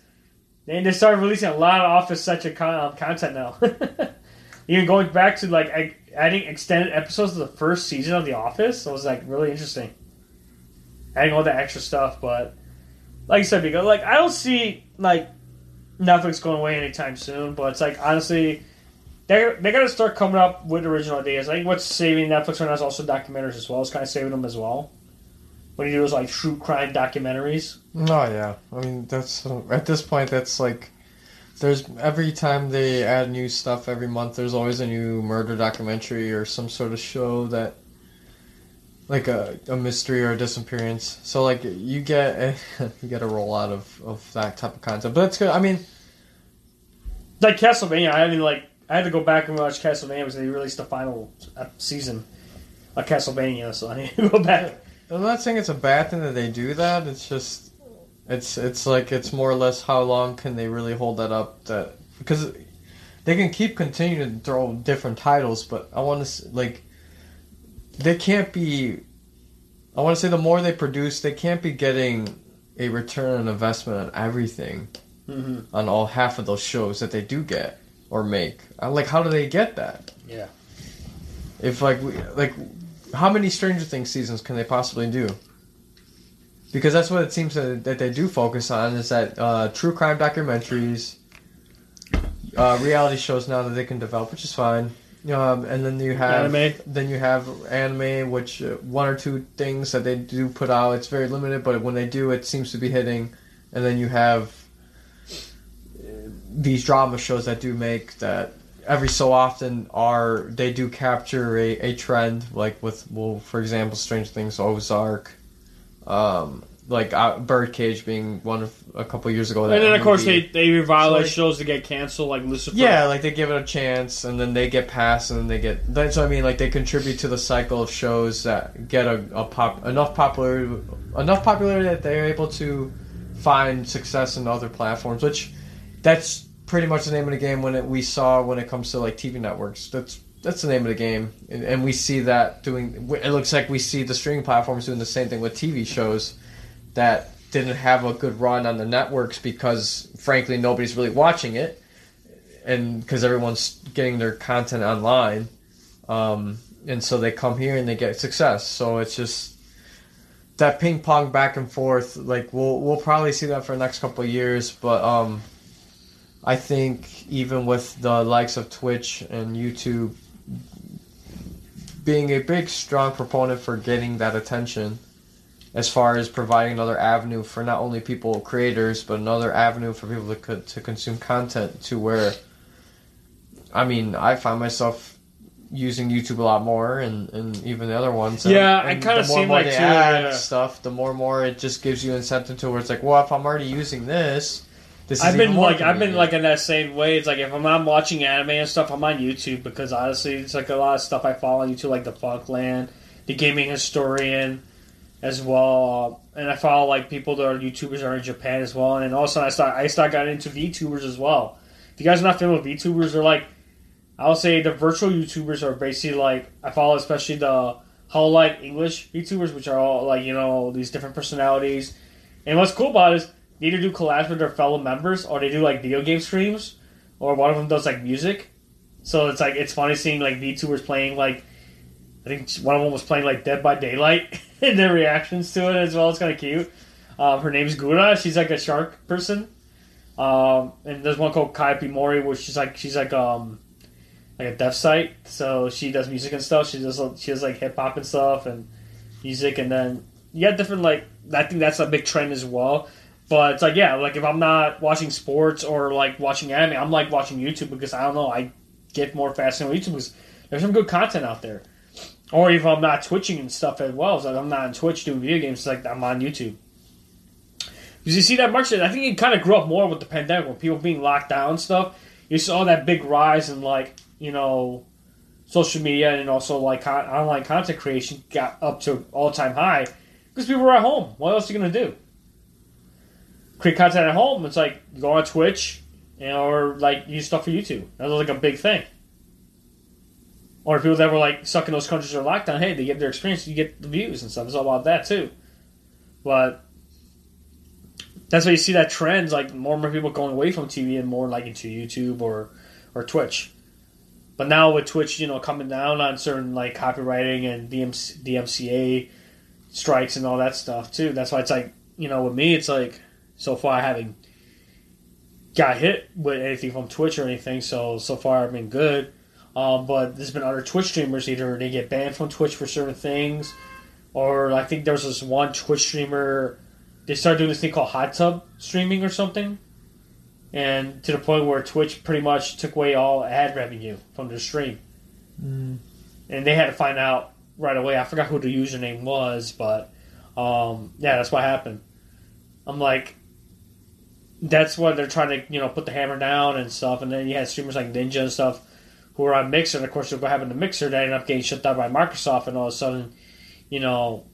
they they started releasing a lot of Office con- um, content now. even going back to like adding extended episodes to the first season of The Office it was like really interesting. Adding all that extra stuff, but like I said, because like I don't see like Netflix going away anytime soon. But it's like honestly, they they got to start coming up with original ideas. I think what's saving Netflix right now is also documentaries as well. It's kind of saving them as well. When you do those like true crime documentaries. Oh yeah, I mean that's at this point that's like there's every time they add new stuff every month. There's always a new murder documentary or some sort of show that like a, a mystery or a disappearance. So like you get you get a roll out of of that type of content. But that's good. I mean, Like Castlevania, I mean, like I had to go back and watch Castlevania because they released the final season. like Castlevania. So I need to go back. I'm not saying it's a bad thing that they do that. It's just, it's it's like it's more or less how long can they really hold that up? That because they can keep continuing to throw different titles, but I want to like they can't be. I want to say the more they produce, they can't be getting a return on investment on everything Mm-hmm. on all half of those shows that they do get or make. I'm like, how do they get that? Yeah. If like we, like how many Stranger Things seasons can they possibly do? Because that's what it seems that, that they do focus on is that uh, true crime documentaries, uh, reality shows now that they can develop, which is fine. Um, and then you have Anime. Then you have anime, which uh, one or two things that they do put out. It's very limited, but when they do, it seems to be hitting. And then you have uh, these drama shows that do make that every so often are they do capture a, a trend like with well for example Strange Things Ozark, um, like uh, Birdcage being one of a couple years ago. And then of course they movie- they revitalize So, like- shows to get canceled, like Lucifer. yeah, like they give it a chance, and then they get passed, and then they get. That's what I mean. Like they contribute to the cycle of shows that get a, a pop enough popularity, enough popularity that they're able to find success in other platforms. Which that's pretty much the name of the game. When it, we saw when it comes to like TV networks, that's that's the name of the game, and, and we see that doing. It looks like we see the streaming platforms doing the same thing with TV shows that didn't have a good run on the networks because frankly nobody's really watching it. And because everyone's getting their content online. Um, and so they come here and they get success. So it's just that ping pong back and forth like we'll we'll probably see that for the next couple of years. But um I think even with the likes of Twitch and YouTube being a big strong proponent for getting that attention as far as providing another avenue for not only people creators but another avenue for people to co- to consume content to where I mean I find myself using YouTube a lot more and, and even the other ones and- Yeah, I and kinda the more seem like too, yeah. stuff the more and more it just gives you incentive to where it's like well if I'm already using this this is I've been like I've been like in that same way. It's like if I'm not watching anime and stuff, I'm on YouTube because honestly, it's like a lot of stuff I follow on YouTube, like the Funkland, the Gaming Historian, as well, uh, and I follow like people that are YouTubers that are in Japan as well. And then all of a sudden, I start I start getting into VTubers as well. If you guys are not familiar with VTubers, they're like I'll say the virtual YouTubers are basically like I follow especially the Hollow like English YouTubers, which are all like you know these different personalities. And what's cool about it is either do collabs with their fellow members or they do like video game streams, or one of them does like music. So it's like it's funny seeing like VTubers playing like I think one of them was playing like Dead by Daylight and their reactions to it as well. It's kind of cute. Um, her name's Gura. She's like a shark person. Um, and there's one called Kai Mori, which she's like she's like um like a deaf site. So she does music and stuff. She does she does like hip hop and stuff and music. And then you got different like I think that's a big trend as well. But it's like yeah, like if I'm not watching sports or like watching anime, I'm like watching YouTube because I don't know I get more fascinated with YouTube because there's some good content out there. Or if I'm not twitching and stuff as well, so I'm not on Twitch doing video games, it's like I'm on YouTube. Because you see that much, I think it kind of grew up more with the pandemic, when people being locked down and stuff. You saw that big rise in like you know social media and also like online content creation got up to all time high because people were at home. What else are you gonna do? Create content at home. It's like go on Twitch or like use stuff for YouTube. That was like a big thing. Or people that were like stuck in those countries or lockdown, hey, they get their experience, you get the views and stuff. It's all about that too. But that's why you see that trend, like more and more people going away from TV and more like into YouTube or or Twitch. But now with Twitch, you know, coming down on certain like copyrighting and DMC, DMCA strikes and all that stuff too. That's why it's like, you know, with me, it's like so far I haven't got hit with anything from Twitch or anything. So so far I've been good. Um, but there's been other Twitch streamers either they get banned from Twitch for certain things, or I think there was this one Twitch streamer. They started doing this thing called hot tub streaming or something, and to the point where Twitch pretty much took away all ad revenue from their stream, and they had to find out right away. I forgot who the username was, but um, yeah, that's what happened. I'm like, that's what they're trying to you know put the hammer down and stuff, and then you had streamers like Ninja and stuff who were on Mixer, and of course, what happened to Mixer? That ended up getting shut down by Microsoft, and all of a sudden, you know,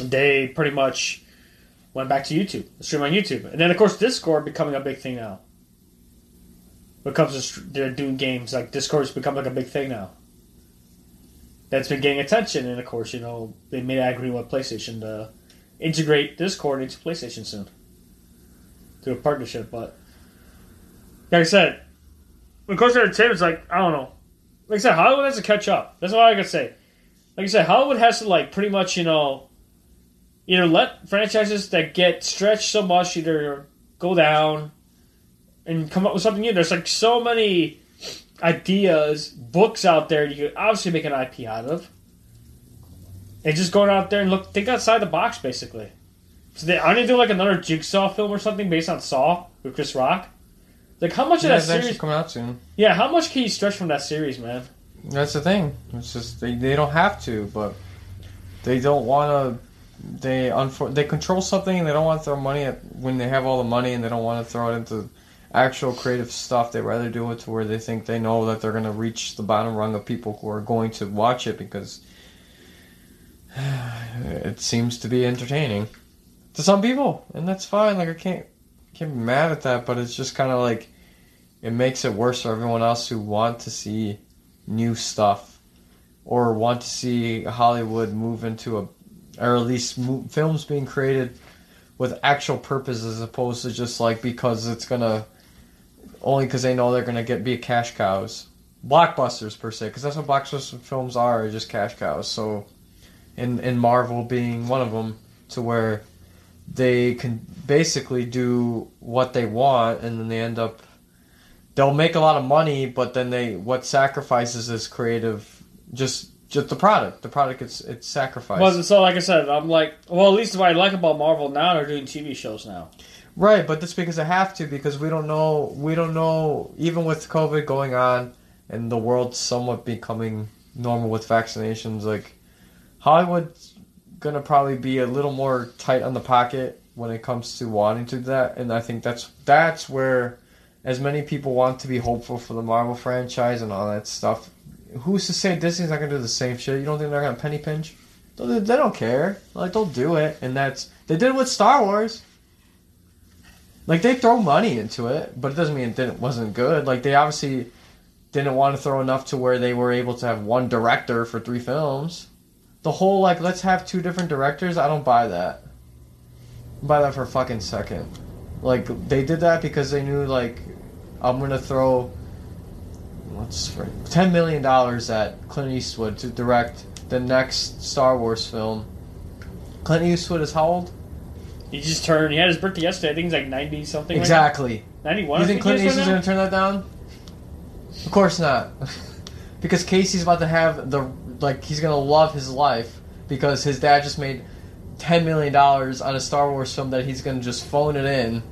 they pretty much went back to YouTube, stream on YouTube, and then of course Discord becoming a big thing now. When it comes to str- they're doing games, like Discord's become like a big thing now. That's been getting attention, and of course, you know, they made agreement with PlayStation to integrate Discord into PlayStation soon. A partnership, but like I said, when it comes to it's like I don't know. Like I said, Hollywood has to catch up. That's all I can say. Like I said, Hollywood has to like pretty much, you know, either let franchises that get stretched so much either go down and come up with something new. There's like so many ideas, books out there you could obviously make an IP out of. And just going out there and look, think outside the box, basically. So they aren't they do like another Jigsaw film or something based on Saw with Chris Rock? Like how much Yeah, of that actually series? coming out soon. Yeah, how much can you stretch from that series, man? That's the thing. It's just they, they don't have to, but they don't want to. They unfor- they control something and they don't want to throw money at when they have all the money and they don't want to throw it into actual creative stuff. They rather do it to where they think they know that they're going to reach the bottom rung of people who are going to watch it because it seems to be entertaining to some people, and that's fine. Like I can't be mad at that, but it's just kind of like it makes it worse for everyone else who want to see new stuff or want to see Hollywood move into a, or at least films being created with actual purpose as opposed to just like because it's gonna, only because they know they're gonna get be cash cows, blockbusters per se, because that's what blockbuster films are just cash cows. So, in in Marvel being one of them, to where they can basically do what they want and then they end up they'll make a lot of money, but then they what sacrifices is creative, just just the product. The product it's it's sacrificed. Well, so like I said, I'm like, well, at least what I like about Marvel now, they're doing TV shows now. right, but that's because they have to because we don't know we don't know even with COVID going on and the world somewhat becoming normal with vaccinations. Like Hollywood's gonna probably be a little more tight on the pocket when it comes to wanting to do that, and I think that's that's where as many people want to be hopeful for the Marvel franchise and all that stuff. Who's to say Disney's not gonna do the same shit? You don't think they're gonna penny pinch? They don't care. Like they'll do it, and that's they did it with Star Wars. Like they throw money into it, but it doesn't mean it didn't wasn't good. Like they obviously didn't want to throw enough to where they were able to have one director for three films. The whole like let's have two different directors, I don't buy that. buy that for a fucking second. Like they did that because they knew like I'm gonna throw what's for ten million dollars at Clint Eastwood to direct the next Star Wars film. Clint Eastwood is how old? He just turned. He had his birthday yesterday. I think he's like ninety something. Exactly. Ninety one. You think Clint Eastwood's gonna turn that down? Of course not. because Casey's about to have the like he's gonna love his life because his dad just made ten million dollars on a Star Wars film that he's gonna just phone it in,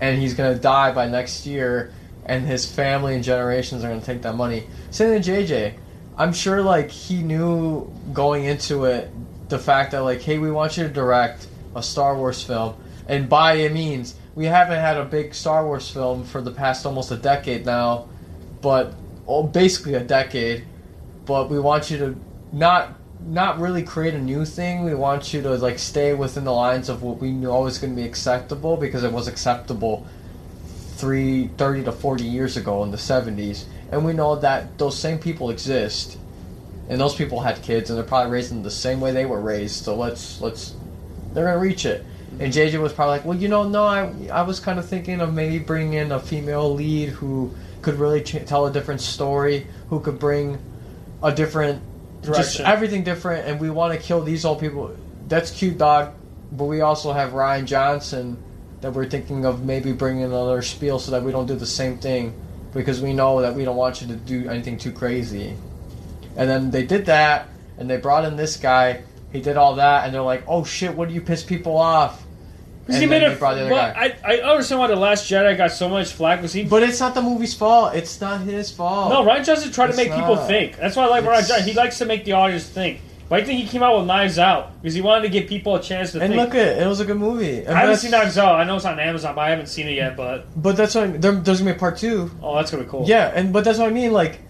and he's gonna die by next year, and his family and generations are gonna take that money. Same to JJ. I'm sure like he knew going into it the fact that like hey we want you to direct a Star Wars film, and by it means we haven't had a big Star Wars film for the past almost a decade now, but oh, basically a decade. But we want you to not not really create a new thing. We want you to like stay within the lines of what we know is going to be acceptable because it was acceptable three, 30 to 40 years ago in the 70s. And we know that those same people exist. And those people had kids and they're probably raised them the same way they were raised. So let's let's they're going to reach it. And JJ was probably like, "Well, you know, no, I I was kind of thinking of maybe bringing in a female lead who could really ch- tell a different story, who could bring a different direction. just everything different and we want to kill these old people. That's cute, dog. But we also have Rian Johnson that we're thinking of maybe bringing another spiel so that we don't do the same thing because we know that we don't want you to do anything too crazy. And then they did that and they brought in this guy. He did all that and they're like, "Oh shit, what do you piss people off?" Because he made they it. brought the other Well, guy. I I understand why the Last Jedi got so much flack. Was he? But it's not the movie's fault. It's not his fault. no, Rian Johnson tried to It's make people think. That's why I like Rian It's- Johnson. He likes to make the audience think. Why do you think he came out with Knives Out? Because he wanted to give people a chance to And think. look at it; it was a good movie. And I haven't that's- seen Knives Out. I know it's on Amazon, but I haven't seen it yet. But But that's what I mean. There, there's gonna be a part two. oh, that's gonna be cool. Yeah, and but that's what I mean. Like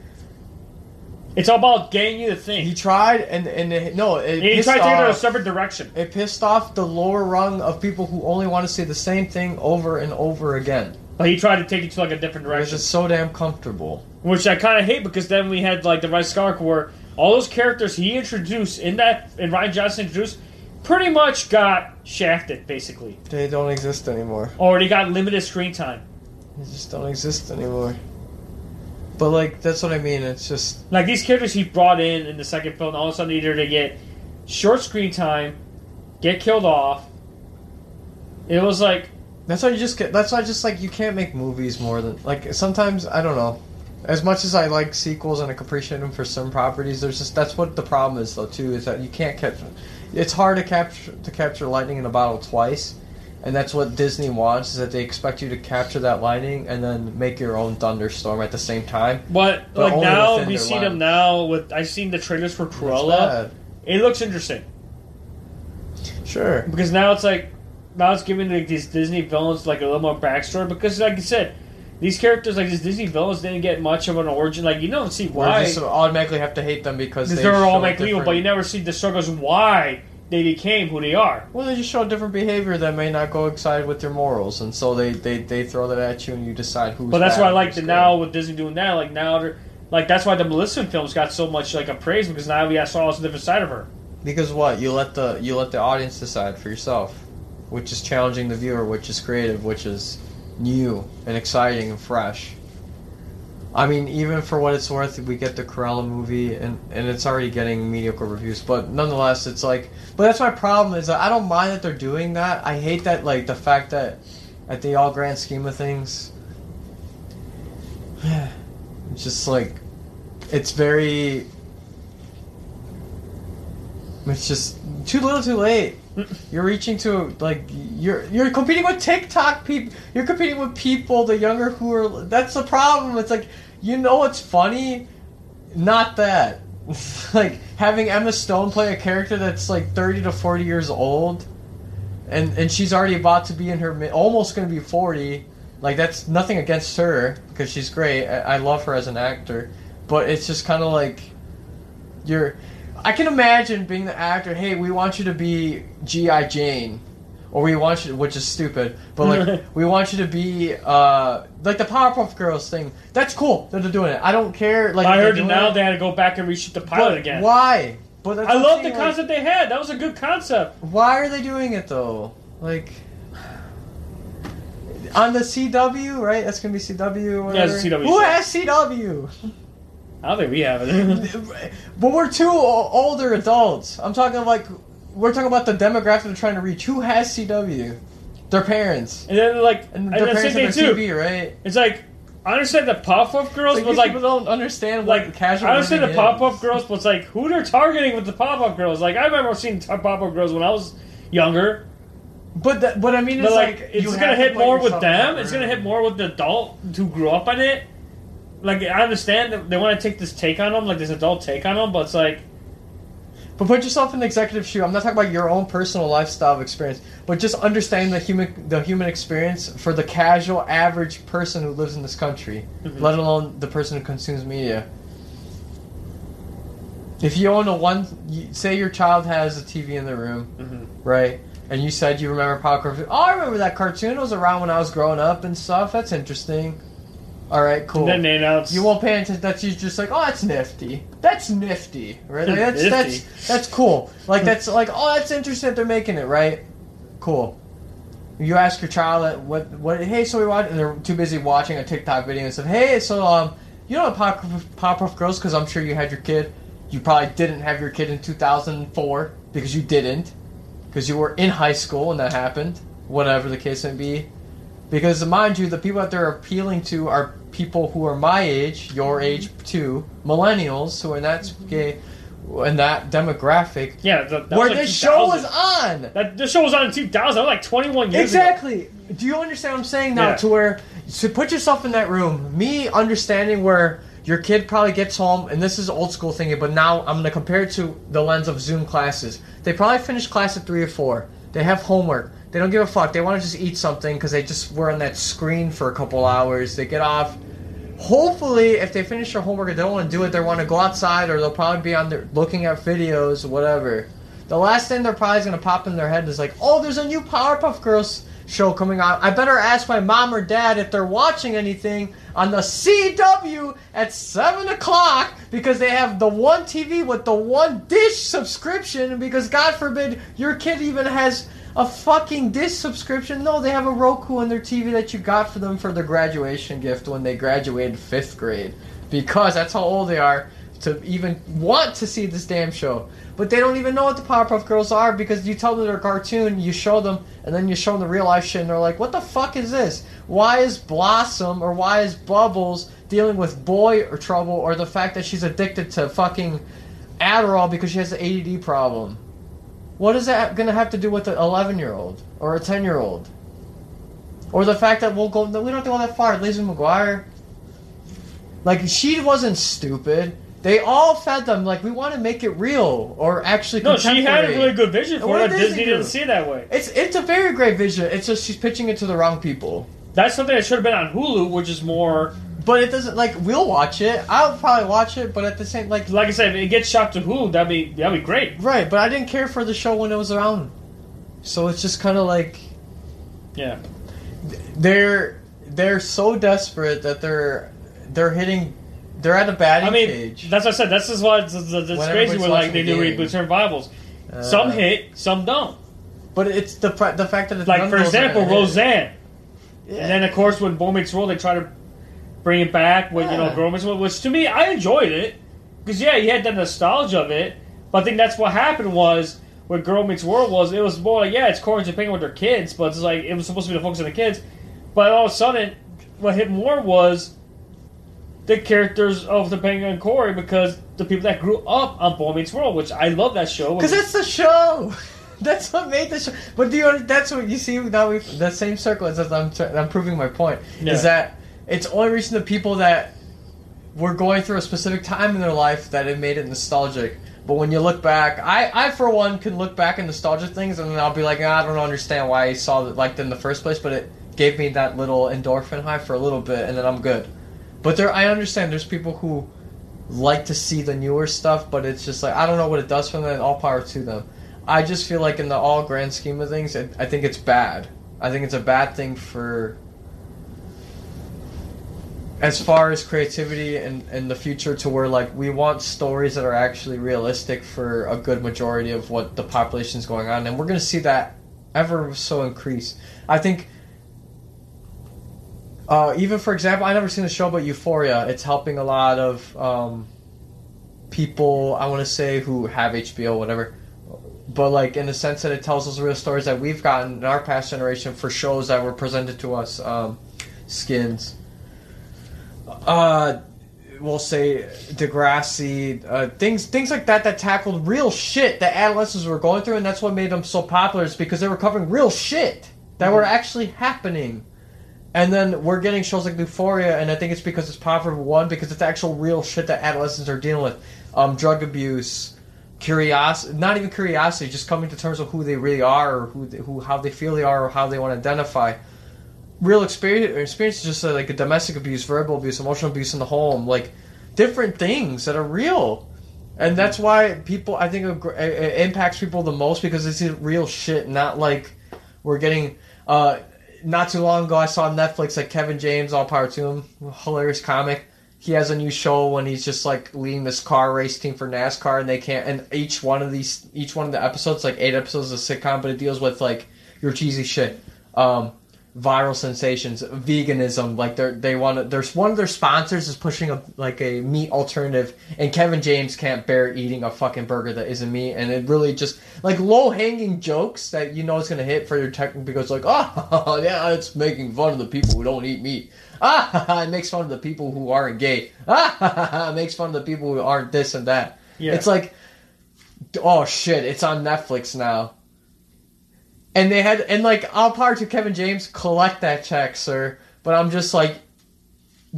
it's all about getting you to think. he tried, and and it, no, it He pissed tried to it in a separate direction. It pissed off the lower rung of people who only want to see the same thing over and over again But he tried to take it to like a different direction, it's just so damn comfortable. which I kind of hate because then we had like the Rise of Skywalker, where all those characters he introduced in that and Rian Johnson introduced pretty much got shafted basically, They don't exist anymore. or they got limited screen time. They just don't exist anymore. But like that's what I mean. It's just Like these characters he brought in in the second film, all of a sudden either they get short screen time, get killed off. It was like that's why you just get. That's why just like you can't make movies more than like sometimes I don't know. As much as I like sequels and I appreciate them for some properties, there's just that's what the problem is though too is that you can't catch. It's hard to capture to capture lightning in a bottle twice, and that's what Disney wants is that they expect you to capture that lightning and then make your own thunderstorm at the same time. But, But like now we see them now with I've seen the trailers for Cruella. It looks interesting Sure. because now it's like now it's giving like these Disney villains like a little more backstory because like you said, these characters like these Disney villains didn't get much of an origin. Like you don't see Why? why just automatically have to hate them because because they they're all make evil, but you never see the struggles why they became who they are. Well, they just show different behavior that may not go inside with your morals, and so they, they, they throw that at you, and you decide who's. But that's why I like good. now with Disney doing that. Like now they're like that's why the Maleficent films got so much like a praise because now we saw a different side of her. Because what you let the you let the audience decide for yourself, which is challenging the viewer, which is creative, which is new and exciting and fresh. I mean, even for what it's worth, we get the Cruella movie, and, and it's already getting mediocre reviews. But nonetheless, it's like, but that's my problem is I don't mind that they're doing that. I hate that, like the fact that, at the all grand scheme of things, it's just like, it's very. It's just too little, too late. You're reaching to like you're you're competing with TikTok people. You're competing with people the younger who are. That's the problem. It's like you know what's funny, not that. like having Emma Stone play a character that's like thirty to forty years old, and and she's already about to be in her almost going to be forty. Like that's nothing against her because she's great. I, I love her as an actor, but it's just kind of like you're. I can imagine being the actor. Hey, we want you to be GI Jane, or we want you, to, which is stupid, but like we want you to be uh like the Powerpuff Girls thing. That's cool that they're doing it. I don't care. Like I heard doing now it, they had to go back and reshoot the pilot but again. Why? But I I'm love the like, concept they had. That was a good concept. why are they doing it though? Like on the CW, right? That's gonna be CW. Or Yeah, whatever. a CW Who show. has CW? I don't think we have it. but we're two older adults. I'm talking like we're talking about the demographic they're trying to reach. Who has CW? Their parents. and then like And and, their the same parents have too. their TV, right? It's like I understand the Powerpuff Girls, Like, but like people don't understand what like casual. I understand the pop up girls, but it's like who they're targeting with the Powerpuff Girls. Like I remember seeing Powerpuff Girls when I was younger, But that, but I mean, it's but like, like, it's gonna to hit more with them. It's gonna hit more with the adult who grew up on it. Like I understand that they want to take this take on them, like this adult take on them, but it's like But put yourself in the executive shoe. I'm not talking about your own personal lifestyle experience, but just understand the human the human experience for the casual average person who lives in this country, Mm-hmm. let alone the person who consumes media. If you own a one, say your child has a TV in the room, Mhm. right? And you said you remember Power Oh, I remember that cartoon. It was around when I was growing up and stuff. That's interesting. All right, cool. then they announce You won't pay attention. That's you just like, oh, that's nifty. That's nifty, right? Like, that's Nifty. that's that's cool. Like that's like, oh, that's interesting they're making it, right? Cool. You ask your child what what hey, so we watch, and they're too busy watching a TikTok video and said, hey, so um, you know Pop Powerpuff Girls? Because I'm sure you had your kid. You probably didn't have your kid in 2004 because you didn't, because you were in high school when that happened. Whatever the case may be. Because mind you, the people that they're appealing to are people who are my age, your mm-hmm. age too, millennials who are in that mm-hmm. gay, in that demographic, yeah, the, where like this show was on. That this show was on in 2000. I was like 21 years ago. Exactly. Do you understand what I'm saying now? Yeah. To where, to put yourself in that room, me understanding where Your kid probably gets home, and this is old school thinking, but now I'm going to compare it to the lens of Zoom classes. They probably finish class at 3 or 4. They have homework. They don't give a fuck. They want to just eat something because they just were on that screen for a couple hours. They get off. Hopefully, if they finish their homework they don't want to do it, they want to go outside or they'll probably be on there looking at videos, whatever. The last thing they're probably going to pop in their head is like, oh, there's a new Powerpuff Girls show coming out. I better ask my mom or dad if they're watching anything on the CW at 7 o'clock because they have the one TV with the one dish subscription because God forbid your kid even has a fucking dish subscription. No, they have a Roku on their TV that you got for them for their graduation gift when they graduated fifth grade because that's how old they are to even want to see this damn show. But they don't even know what the Powerpuff Girls are because you tell them they're a cartoon, you show them, and then you show them the real life shit, and they're like, "What the fuck is this? Why is Blossom or why is Bubbles dealing with boy or trouble or the fact that she's addicted to fucking Adderall because she has an ADD problem? What is that gonna have to do with an 11 year old or a 10 year old? Or the fact that we'll go, we don't have to go that far. Lizzie McGuire, like she wasn't stupid. They all fed them like we want to make it real or actually. No, she had a really good vision for it. Disney Disney didn't see it that way. It's it's a very great vision. It's just she's pitching it to the wrong people. That's something that should have been on Hulu, which is more But it doesn't like we'll watch it. I'll probably watch it, but at the same like like I said, if it gets shot to Hulu, that'd be that'd be great. right. But I didn't care for the show when it was around, so it's just kind of like Yeah. they're they're so desperate that they're they're hitting they're at a batting I mean, cage. that's what I said. That's just why it's, it's, it's When crazy everybody's when like watching they the do game. reboots and revivals. Uh, some hit, some don't. but it's the the fact that it's Like for of those are example. Roseanne. And then of course when Boy Meets World, they try to bring it back with you know Yeah. Girl Meets World, which to me I enjoyed it because yeah, you had the nostalgia of it. But I think that's what happened was with Girl Meets World was it was more like yeah, it's Corey and Topanga with their kids, but it's like it was supposed to be the focus on the kids. But all of a sudden, what hit more was the characters of Topanga and Corey because the people that grew up on Boy Meets World, which I love that show. Because that's the show. That's what made the show. But do you? That's what you see now. We that same circle as I'm. I'm proving my point. Yeah. Is that it's only reaching the people that were going through a specific time in their life that it made it nostalgic. But when you look back, I, I for one can look back and nostalgia things and then I'll be like, "Ah, I don't understand why I saw it like that in the first place, but it gave me that little endorphin high for a little bit, and then I'm good. But there, I understand. There's people who like to see the newer stuff, but it's just like I don't know what it does for them. All power to them. I just feel like in the all grand scheme of things, it, I think it's bad. I think it's a bad thing for as far as creativity and in the future to where like we want stories that are actually realistic for a good majority of what the population is going on and we're going to see that ever so increase. I think uh, even for example i never seen the show but euphoria. It's helping a lot of um, people i want to say who have hbo whatever. But like in the sense that it tells us real stories that we've gotten in our past generation for shows that were presented to us um, skins uh we'll say Degrassi, uh, things things like that that tackled real shit that adolescents were going through, and that's what made them so popular. Is because they were covering real shit that were actually happening. And then we're getting shows like Euphoria, and I think it's because it's popular. One, because it's actual real shit that adolescents are dealing with, um, drug abuse, curiosity, not even curiosity, just coming to terms with who they really are, or who, they, who how they feel they are, or how they want to identify real experience experiences just uh, like a domestic abuse verbal abuse emotional abuse in the home like different things that are real. And that's why people i think it, impacts people the most because it's real shit not like we're getting uh not too long ago i saw on netflix like kevin james all power to him hilarious comic. He has a new show when he's just like leading this car race team for NASCAR and they can't and each one of these each one of the episodes like eight episodes of sitcom but it deals with like your cheesy shit. Um viral sensations veganism like they're they want to there's one of their sponsors is pushing a like a meat alternative and kevin james can't bear eating a fucking burger that isn't meat and it really just like low hanging jokes that you know it's gonna hit for your tech because like oh yeah it's making fun of the people who don't eat meat. Ah it makes fun of the people who aren't gay. Ah it makes fun of the people who aren't this and that. Yeah. it's like oh shit it's on netflix now and they had and like all power to Kevin James collect that check, sir. But I'm just like,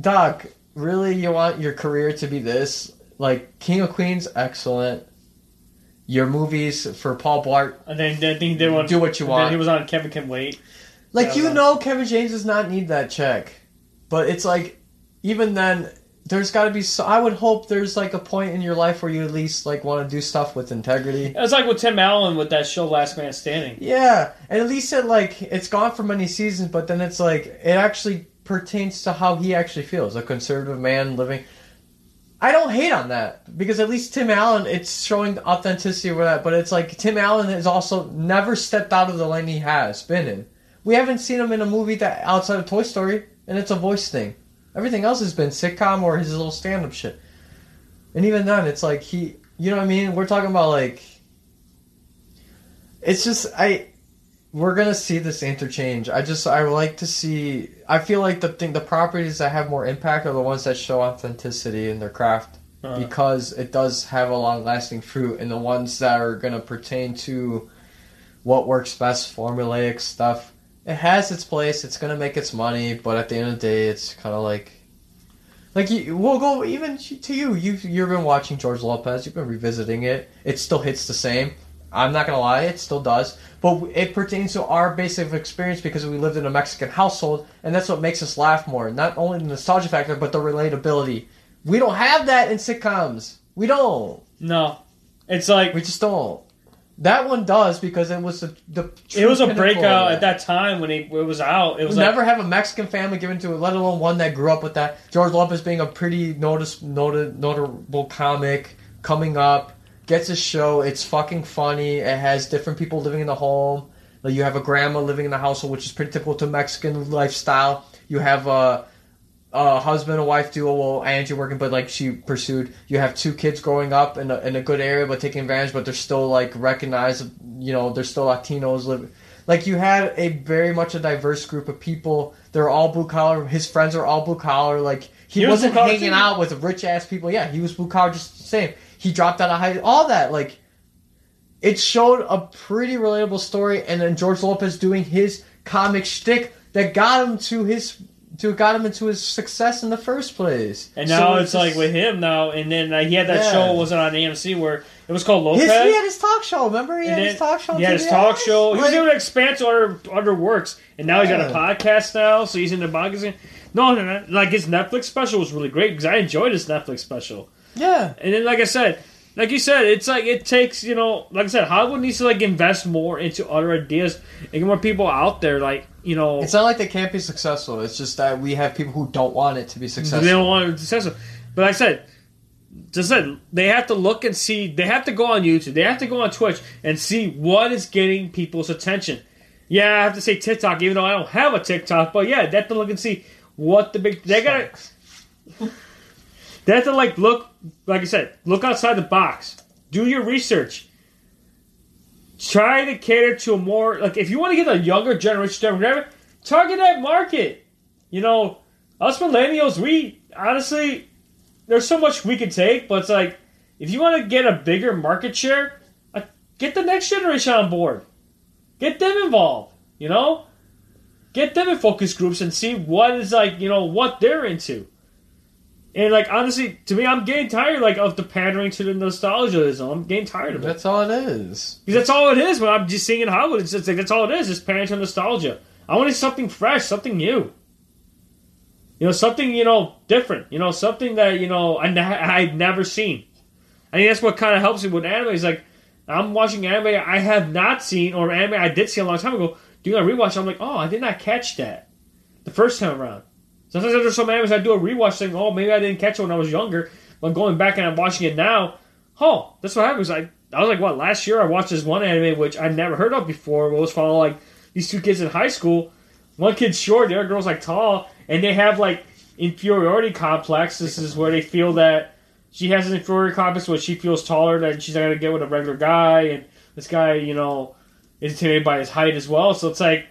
Doc, really you want your career to be this? Like King of Queens, excellent. Your movies for Paul Blart, And then I think they want Do what you want. Then he was on Kevin Can Wait. like you know, Kevin James does not need that check, but it's like even then, there's got to be. So, I would hope there's like a point in your life where you at least like want to do stuff with integrity. It's like with Tim Allen with that show Last Man Standing. Yeah, and at least it like it's gone for many seasons, but then it's like it actually pertains to how he actually feels, a conservative man living. I don't hate on that because at least Tim Allen, it's showing authenticity of that. But it's like Tim Allen has also never stepped out of the lane he has been in. We haven't seen him in a movie that outside of Toy Story, and it's a voice thing. Everything else has been sitcom or his little stand-up shit. And even then, it's like he, you know what I mean? We're talking about like. It's just I we're gonna see this interchange. I just I like to see. I feel like the thing, the properties that have more impact are the ones that show authenticity in their craft Uh, because it does have a long lasting fruit, and the ones that are gonna pertain to what works best, formulaic stuff. It has its place. It's gonna make its money, but at the end of the day, it's kind of like. Like you, we'll go even to you. You you've been watching George Lopez. You've been revisiting it. It still hits the same. I'm not gonna lie, it still does. But it pertains to our basic experience because we lived in a Mexican household, and that's what makes us laugh more. Not only the nostalgia factor, but the relatability. We don't have that in sitcoms. We don't. no, it's like We just don't. That one does because it was the the. it was a true pinnacle of breakout at that time when he, it was out. It was like, never have a Mexican family given to it, let alone one that grew up with that. George Lopez being a pretty notice, noted, notable comic coming up, gets a show. It's fucking funny. It has different people living in the home. Like you have a grandma living in the household, which is pretty typical to Mexican lifestyle. You have a, a husband and wife duo. Well, Angie working, but like she pursued. You have two kids growing up in a, in a good area, but taking advantage. But they're still like recognized. You know, they're still Latinos living. Like you had a very much a diverse group of people. They're all blue collar. His friends are all blue collar. Like he, He was wasn't hanging too. out with rich ass people. Yeah, he was blue collar just the same. He dropped out of high. All that like it showed a pretty relatable story, and then George Lopez doing his comic shtick that got him to his to got him into his success in the first place. and So now it's, just- like with him now. And then uh, he had that Yeah. show wasn't on AMC where it was called Lopez. his, he had his talk show. Remember, he and had then his talk show. He had his talk show. He was Like, doing expansion under under works, and now he's got a podcast now. So he's in the magazine. No, no, no, like his Netflix special was really great because I enjoyed his Netflix special. yeah, And then, like I said, like you said, it's like it takes you know, like I said, Hollywood needs to like invest more into other ideas and get more people out there. Like you know, it's not like they can't be successful. It's just that we have people who don't want it to be successful. they don't want it to be successful. But like I said, just said they have to look and see. They have to go on YouTube. They have to go on Twitch and see what is getting people's attention. Yeah, I have to say TikTok, even though I don't have a TikTok. But yeah, they have to look and see what the big. They gotta. They have to like look, like I said, look outside the box. Do your research. Try to cater to a more like if you want to get a younger generation demographic, target that market. You know, us millennials, we honestly, there's so much we can take, but it's like if you want to get a bigger market share, get the next generation on board. Get them involved. You know, get them in focus groups and see what is like you know what they're into. And like honestly, to me, I'm getting tired like of the pandering to the nostalgiaism. I'm getting tired of it That's all it is. because that's all it is. When I'm just seeing in Hollywood, it's just like that's all it is. It's pandering to nostalgia. I wanted something fresh, something new. You know, something you know different. You know, something that you know I I'd never seen. I think that's what kind of helps me with anime. Is like I'm watching anime I have not seen or anime I did see a long time ago. Doing a rewatch, I'm like, oh, I did not catch that the first time around. Sometimes there's some animes I do a rewatch, saying, oh, maybe I didn't catch it when I was younger. But going back and I'm watching it now, oh, that's what happens. I I was like, what? Last year I watched this one anime which I'd never heard of before. It was following like these two kids in high school. One kid's short, the other girl's like tall, and they have like inferiority complex. This is where they feel that she has an inferiority complex, where she feels taller than she's not gonna get with a regular guy, and this guy, you know, is intimidated by his height as well. So it's like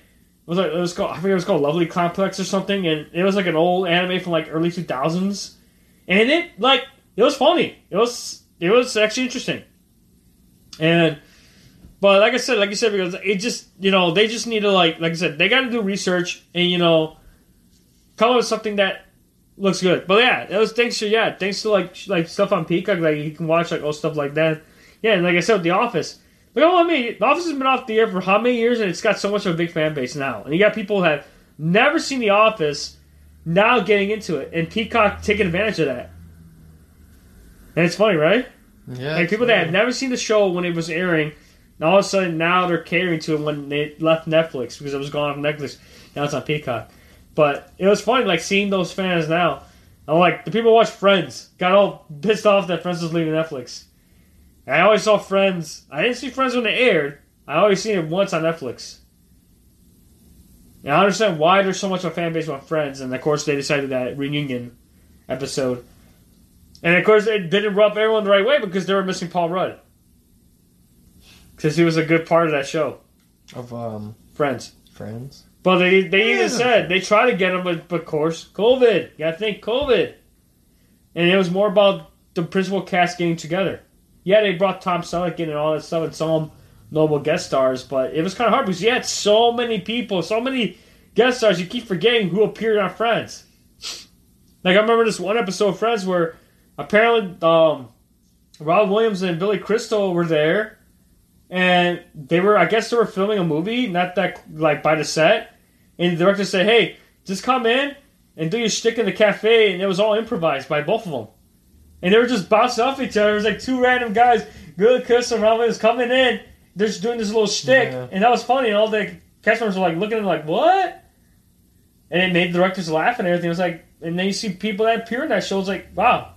it was like it was called I think it was called Lovely Complex or something, and it was like an old anime from like early two thousands, and it like it was funny. It was it was actually interesting, and but like I said, like you said, because it just you know they just need to like like I said they got to do research and you know come up with something that looks good. But yeah, it was thanks to yeah, thanks to like like stuff on Peacock, like you can watch like all stuff like that. Yeah, and like I said, The Office. Look how many The Office has been off the air for how many years, and it's got so much of a big fan base now. And you got people that have never seen The Office now getting into it, and Peacock taking advantage of that. And it's funny, right? Yeah. Like people that had never seen the show when it was airing, and all of a sudden now they're catering to it when they left Netflix because it was gone off Netflix. Now it's on Peacock. But it was funny, like seeing those fans now. I'm like the people who watch Friends got all pissed off that Friends was leaving Netflix. I always saw Friends. I didn't see Friends when it aired. I always seen it once on Netflix. And I understand why there's so much of a fan base on Friends, and of course they decided that reunion episode. And of course it didn't rub everyone the right way because they were missing Paul Rudd. Because he was a good part of that show, Of um Friends. friends. But they they Yeah. even said they tried to get him, but, but of course, COVID. You gotta think COVID. And it was more about the principal cast getting together. Yeah, they brought Tom Selleck in and all that stuff and some noble guest stars, but it was kind of hard because you had so many people, so many guest stars, you keep forgetting who appeared on Friends. Like I remember this one episode of Friends where apparently um, Rob Williams and Billy Crystal were there, and they were I guess they were filming a movie, not that like by the set, and the director said, "Hey, just come in and do your shtick in the cafe," and it was all improvised by both of them, and they were just bouncing off each other. It was like two random guys, good Crystal and Williams, coming in, they're just doing this little shtick, Yeah. and that was funny, and all the cast members were like looking at them like, "What?" And it made the directors laugh and everything. It was like, and then you see people that appear in that show. It's like, wow.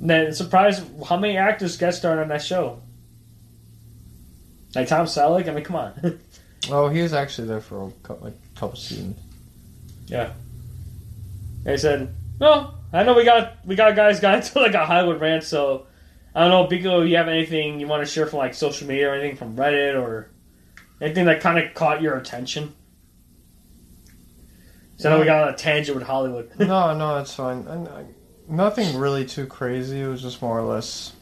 And then surprised how many actors guest starred on that show. Like Tom Selleck. I mean, come on. Oh, he was actually there for a couple, like couple seasons. Yeah. They said, "No, I know we got we got guys got into like a Hollywood rant, so I don't know, Biko, you have anything you want to share from like social media or anything from Reddit or anything that kind of caught your attention?" So I know we got on a tangent with Hollywood. no, no, that's fine. And, I, nothing really too crazy. It was just more or less.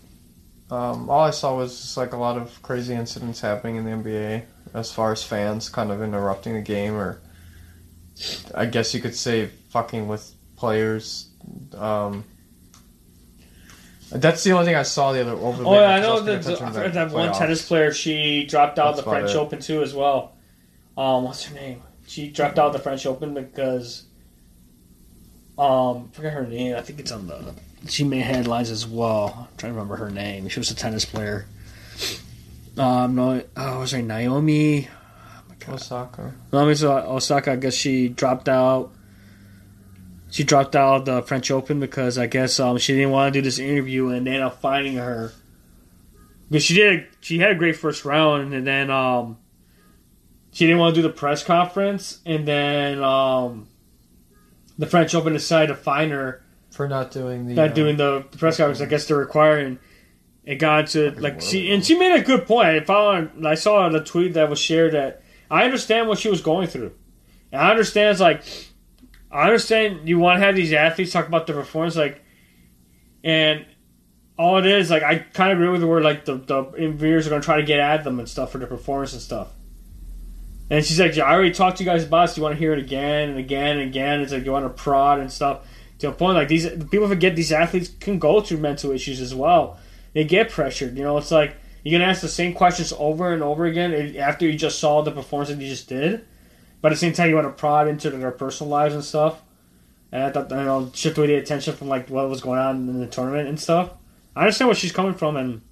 Um, all I saw was just like a lot of crazy incidents happening in the NBA as far as fans kind of interrupting the game, or I guess you could say fucking with players. Um, that's the only thing I saw the other over. the Oh yeah, I know that, I to the that one tennis player. She dropped out of That's the French it. Open too, as well. Um, what's her name? She dropped out of the French Open because, um, I forget her name. I think it's on the. She made headlines as well. I'm trying to remember her name. She was a tennis player. Um, no, oh, was her Naomi? Osaka. Naomi Osaka. I guess she dropped out. She dropped out of the French Open because I guess um, she didn't want to do this interview, and they ended up finding her. Because she did, she had a great first round, and then um, she didn't want to do the press conference, and then um, the French Open decided to fine her For not doing the not uh, doing the press conference. I guess they're requiring. It got to like she and she made a good point. I found I saw the tweet that was shared that I understand what she was going through, and I understand it's like I understand you want to have these athletes talk about their performance, like, and all it is like I kind of agree with the word like the the interviewers are going to try to get at them and stuff for their performance and stuff. And she's like, I already talked to you guys about this. You want to hear it again and again and again. It's like you want to prod and stuff to a point like these people forget these athletes can go through mental issues as well. They get pressured. You know, it's like you're going to ask the same questions over and over again eh, after you just saw the performance that you just did, but at the same time you want to prod into their personal lives and stuff. And I thought you know shift away the attention from like what was going on in the tournament and stuff. I understand where she's coming from, and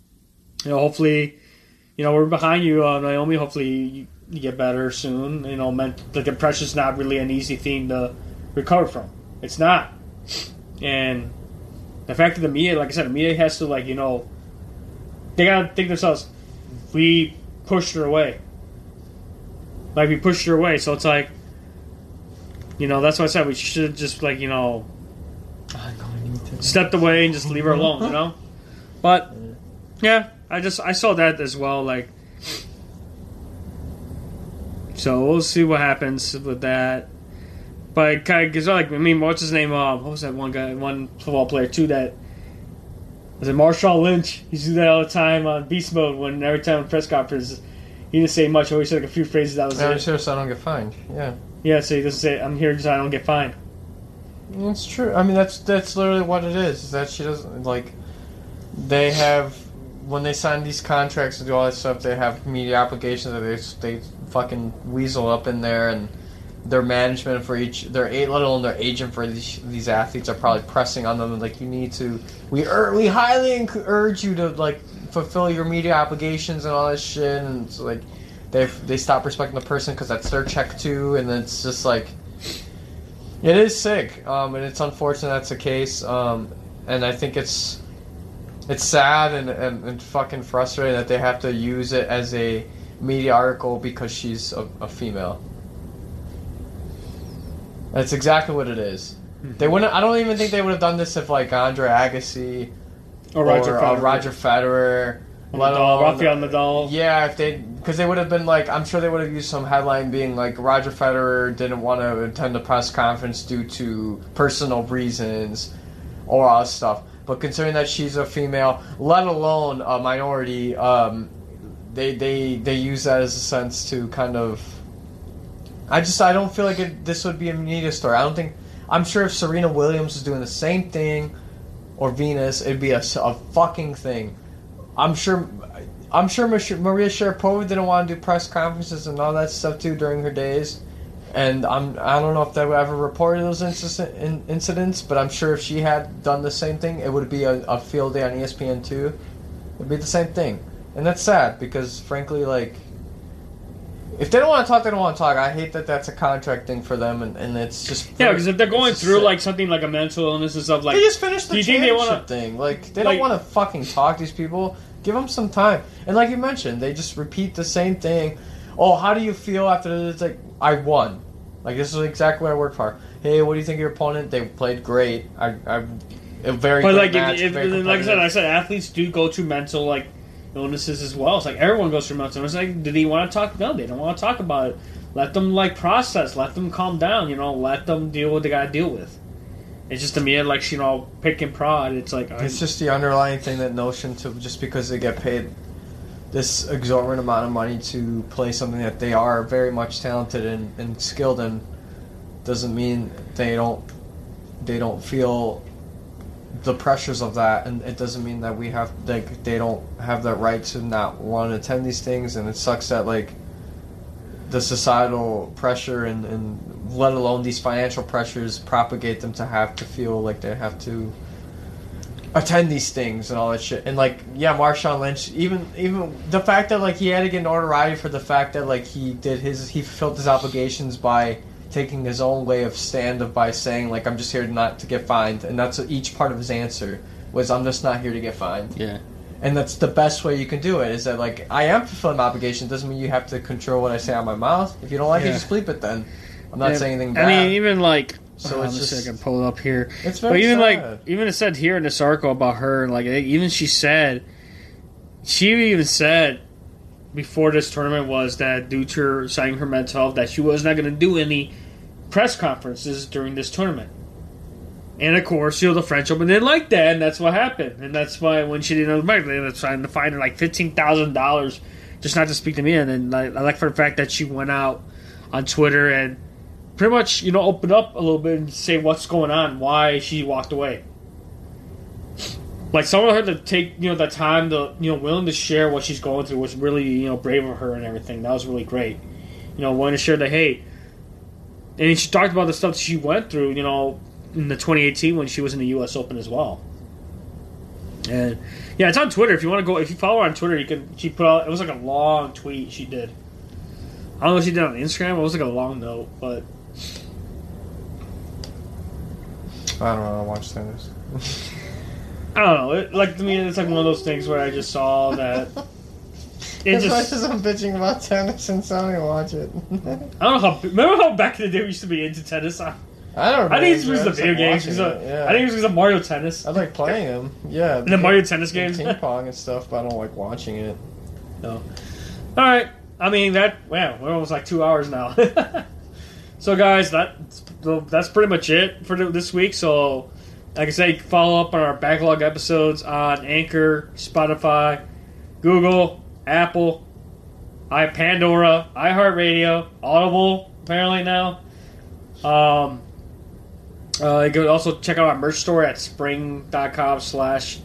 you know hopefully, you know we're behind you, uh, Naomi. Hopefully you, you get better soon. You know, meant the depression's not really an easy thing to recover from. It's not, and the fact that the media, like I said, the media has to like you know, they gotta think themselves, we pushed her away. Like we pushed her away, so it's like, you know, that's why I said we should just like you know, I'm going to- stepped away and just leave her alone, you know. But yeah, I just I saw that as well, like. So we'll see what happens with that. But kind of, cause like I mean, what's his name? Um, what was that one guy, one football player too? That was it. Marshawn Lynch. He used to do that all the time on beast mode. When every time press conference, he didn't say much. Always said like a few phrases. That was Yeah, it. sure, so I don't get fined. Yeah. Yeah, so he doesn't say, "I'm here so I don't get fined." It's true. I mean, that's that's literally what it is. Is that she doesn't like. They have when they sign these contracts and do all that stuff. They have media obligations that they they fucking weasel up in there, and their management for each their eight, let alone their agent for these these athletes are probably pressing on them like you need to. We ur- we highly enc- urge you to like fulfill your media obligations and all that shit, and it's like they they stop respecting the person because that's their check too, and it's just like. It is sick, um, and it's unfortunate that's the case. Um, and I think it's it's sad and, and, and fucking frustrating that they have to use it as a media article because she's a, a female. That's exactly what it is. They wouldn't. I don't even think they would have done this if like Andre Agassi Or Roger or, Federer. uh, Roger Federer, Nadal, Rafael Nadal. yeah, if they, because they would have been like, I'm sure they would have used some headline being like, Roger Federer didn't want to attend the press conference due to personal reasons, or all that stuff. But considering that she's a female, let alone a minority, um, they they they use that as a sense to kind of. I just I don't feel like it, this would be a media story. I don't think. I'm sure if Serena Williams was doing the same thing, or Venus, it'd be a fucking thing. I'm sure. I'm sure Maria Sharapova didn't want to do press conferences and all that stuff too during her days. And I'm I don't know if they ever reported those inci- in, incidents, but I'm sure if she had done the same thing, it would be a, a field day on ESPN too. It'd be the same thing, and that's sad because frankly, like, if they don't want to talk, they don't want to talk. I hate that that's a contract thing for them, and, and it's just Yeah, because if they're going through sick. like something like a mental illness and stuff like, they just finished the do you think they championship wanna- thing. Like they like- don't want to fucking talk to these people. Give them some time. And like you mentioned, they just repeat the same thing. Oh, how do you feel after this? It's like I won. Like this is exactly what I worked for. Hey, what do you think of your opponent? They played great. I, I, a very but good like match. if, if, very like I said, I said athletes do go through mental like illnesses as well. It's like everyone goes through mental. illness. like, do they want to talk? No, they don't want to talk about it. Let them like process. Let them calm down. You know, let them deal with what they got to deal with. It's just to me like you know pick and prod. It's like It's just the underlying thing that notion to just because they get paid this exorbitant amount of money to play something that they are very much talented and, and skilled in doesn't mean they don't they don't feel the pressures of that and it doesn't mean that we have like they don't have the right to not want to attend these things and it sucks that like the societal pressure and, and let alone these financial pressures propagate them to have to feel like they have to attend these things and all that shit. And like, yeah, Marshawn Lynch, even even the fact that like he had to get notoriety for the fact that like he did his he fulfilled his obligations by taking his own way of stand of by saying like I'm just here not to get fined, and that's each part of his answer was I'm just not here to get fined. yeah. And that's the best way you can do it. Is that like I am fulfilling my obligation. Doesn't mean you have to control what I say out of my mouth. If you don't like Yeah. it, just bleep it. Then I'm not Yeah, saying anything bad. I mean, even like So so it's just- I can pull it up here. it's very But even sad. like even it said here in this article about her, like even she said, she even said before this tournament was that due to her signing her mental health, that she was not going to do any press conferences during this tournament. And of course, you know the French Open didn't like that, and that's what happened. And that's why when she didn't know the market, they trying to find her like fifteen thousand dollars just not to speak to me. And then like, I like for the fact that she went out on Twitter and pretty much you know opened up a little bit and say what's going on, why she walked away. Like someone had to take you know the time to you know willing to share what she's going through was really you know brave of her and everything. That was really great. You know, willing to share that hey, and she talked about the stuff she went through. You know, in the 2018 when she was in the U.S. Open as well. And yeah, it's on Twitter. If you want to go, if you follow her on Twitter, you can. She put out. It was like a long tweet she did. I don't know if she did on Instagram. It was like a long note, but I don't know. I watch tennis. I don't know. It, like to me, it's like one of those things where I just saw that. As much just. as I'm bitching about tennis and so I watch it. I don't know how. Remember how back in the day we used to be into tennis? I, I don't. I think it's because of the video games. I because of- it, yeah. I think it was because of Mario Tennis. I like playing them. Yeah. And the Mario Tennis games. ping pong and stuff, but I don't like watching it. No. All right. I mean that. Wow, we're almost like two hours now. so, guys, that that's pretty much it for this week. So, like I say, follow up on our backlog episodes on Anchor, Spotify, Google, Apple, i Pandora, iHeartRadio, Audible. Apparently now. Um, Uh, you can also check out our merch store at spring.com slash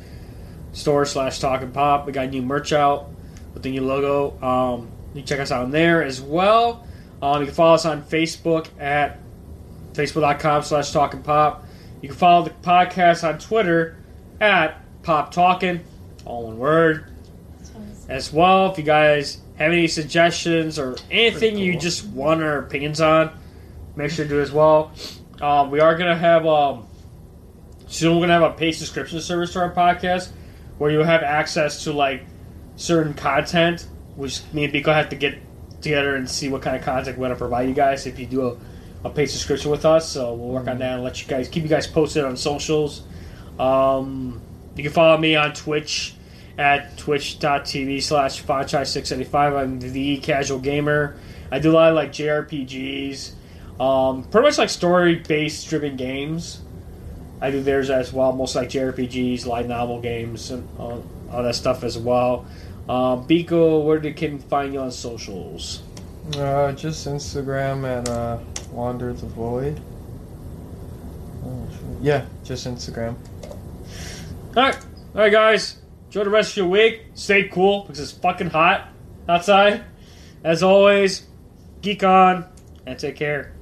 store slash talk and pop. We got new merch out with the new logo. Um, you can check us out on there as well. Um, you can follow us on Facebook at facebook.com slash talk and pop. You can follow the podcast on Twitter at pop talking, all one word. As well, if you guys have any suggestions or anything you just want our opinions on, make sure to do as well. Um, we are gonna have um, soon. We're gonna have a paid subscription service to our podcast, where you'll have access to like certain content, which me and Biko have to get together and see what kind of content we're gonna provide you guys if you do a, a paid subscription with us. So we'll work on that and let you guys keep you guys posted on socials. Um, you can follow me on Twitch at twitch.tv slash Fonchai675. I'm the casual gamer. I do a lot of like JRPGs, um, pretty much like story based driven games. I do theirs as well, most like JRPGs, light novel games, and all, all that stuff as well. Um, Biko, where they can find you on socials? Uh, just Instagram at uh, Wander the Void. Oh. Yeah, just Instagram. Alright, alright, guys. Enjoy the rest of your week. Stay cool because it's fucking hot outside. As always, geek on and take care.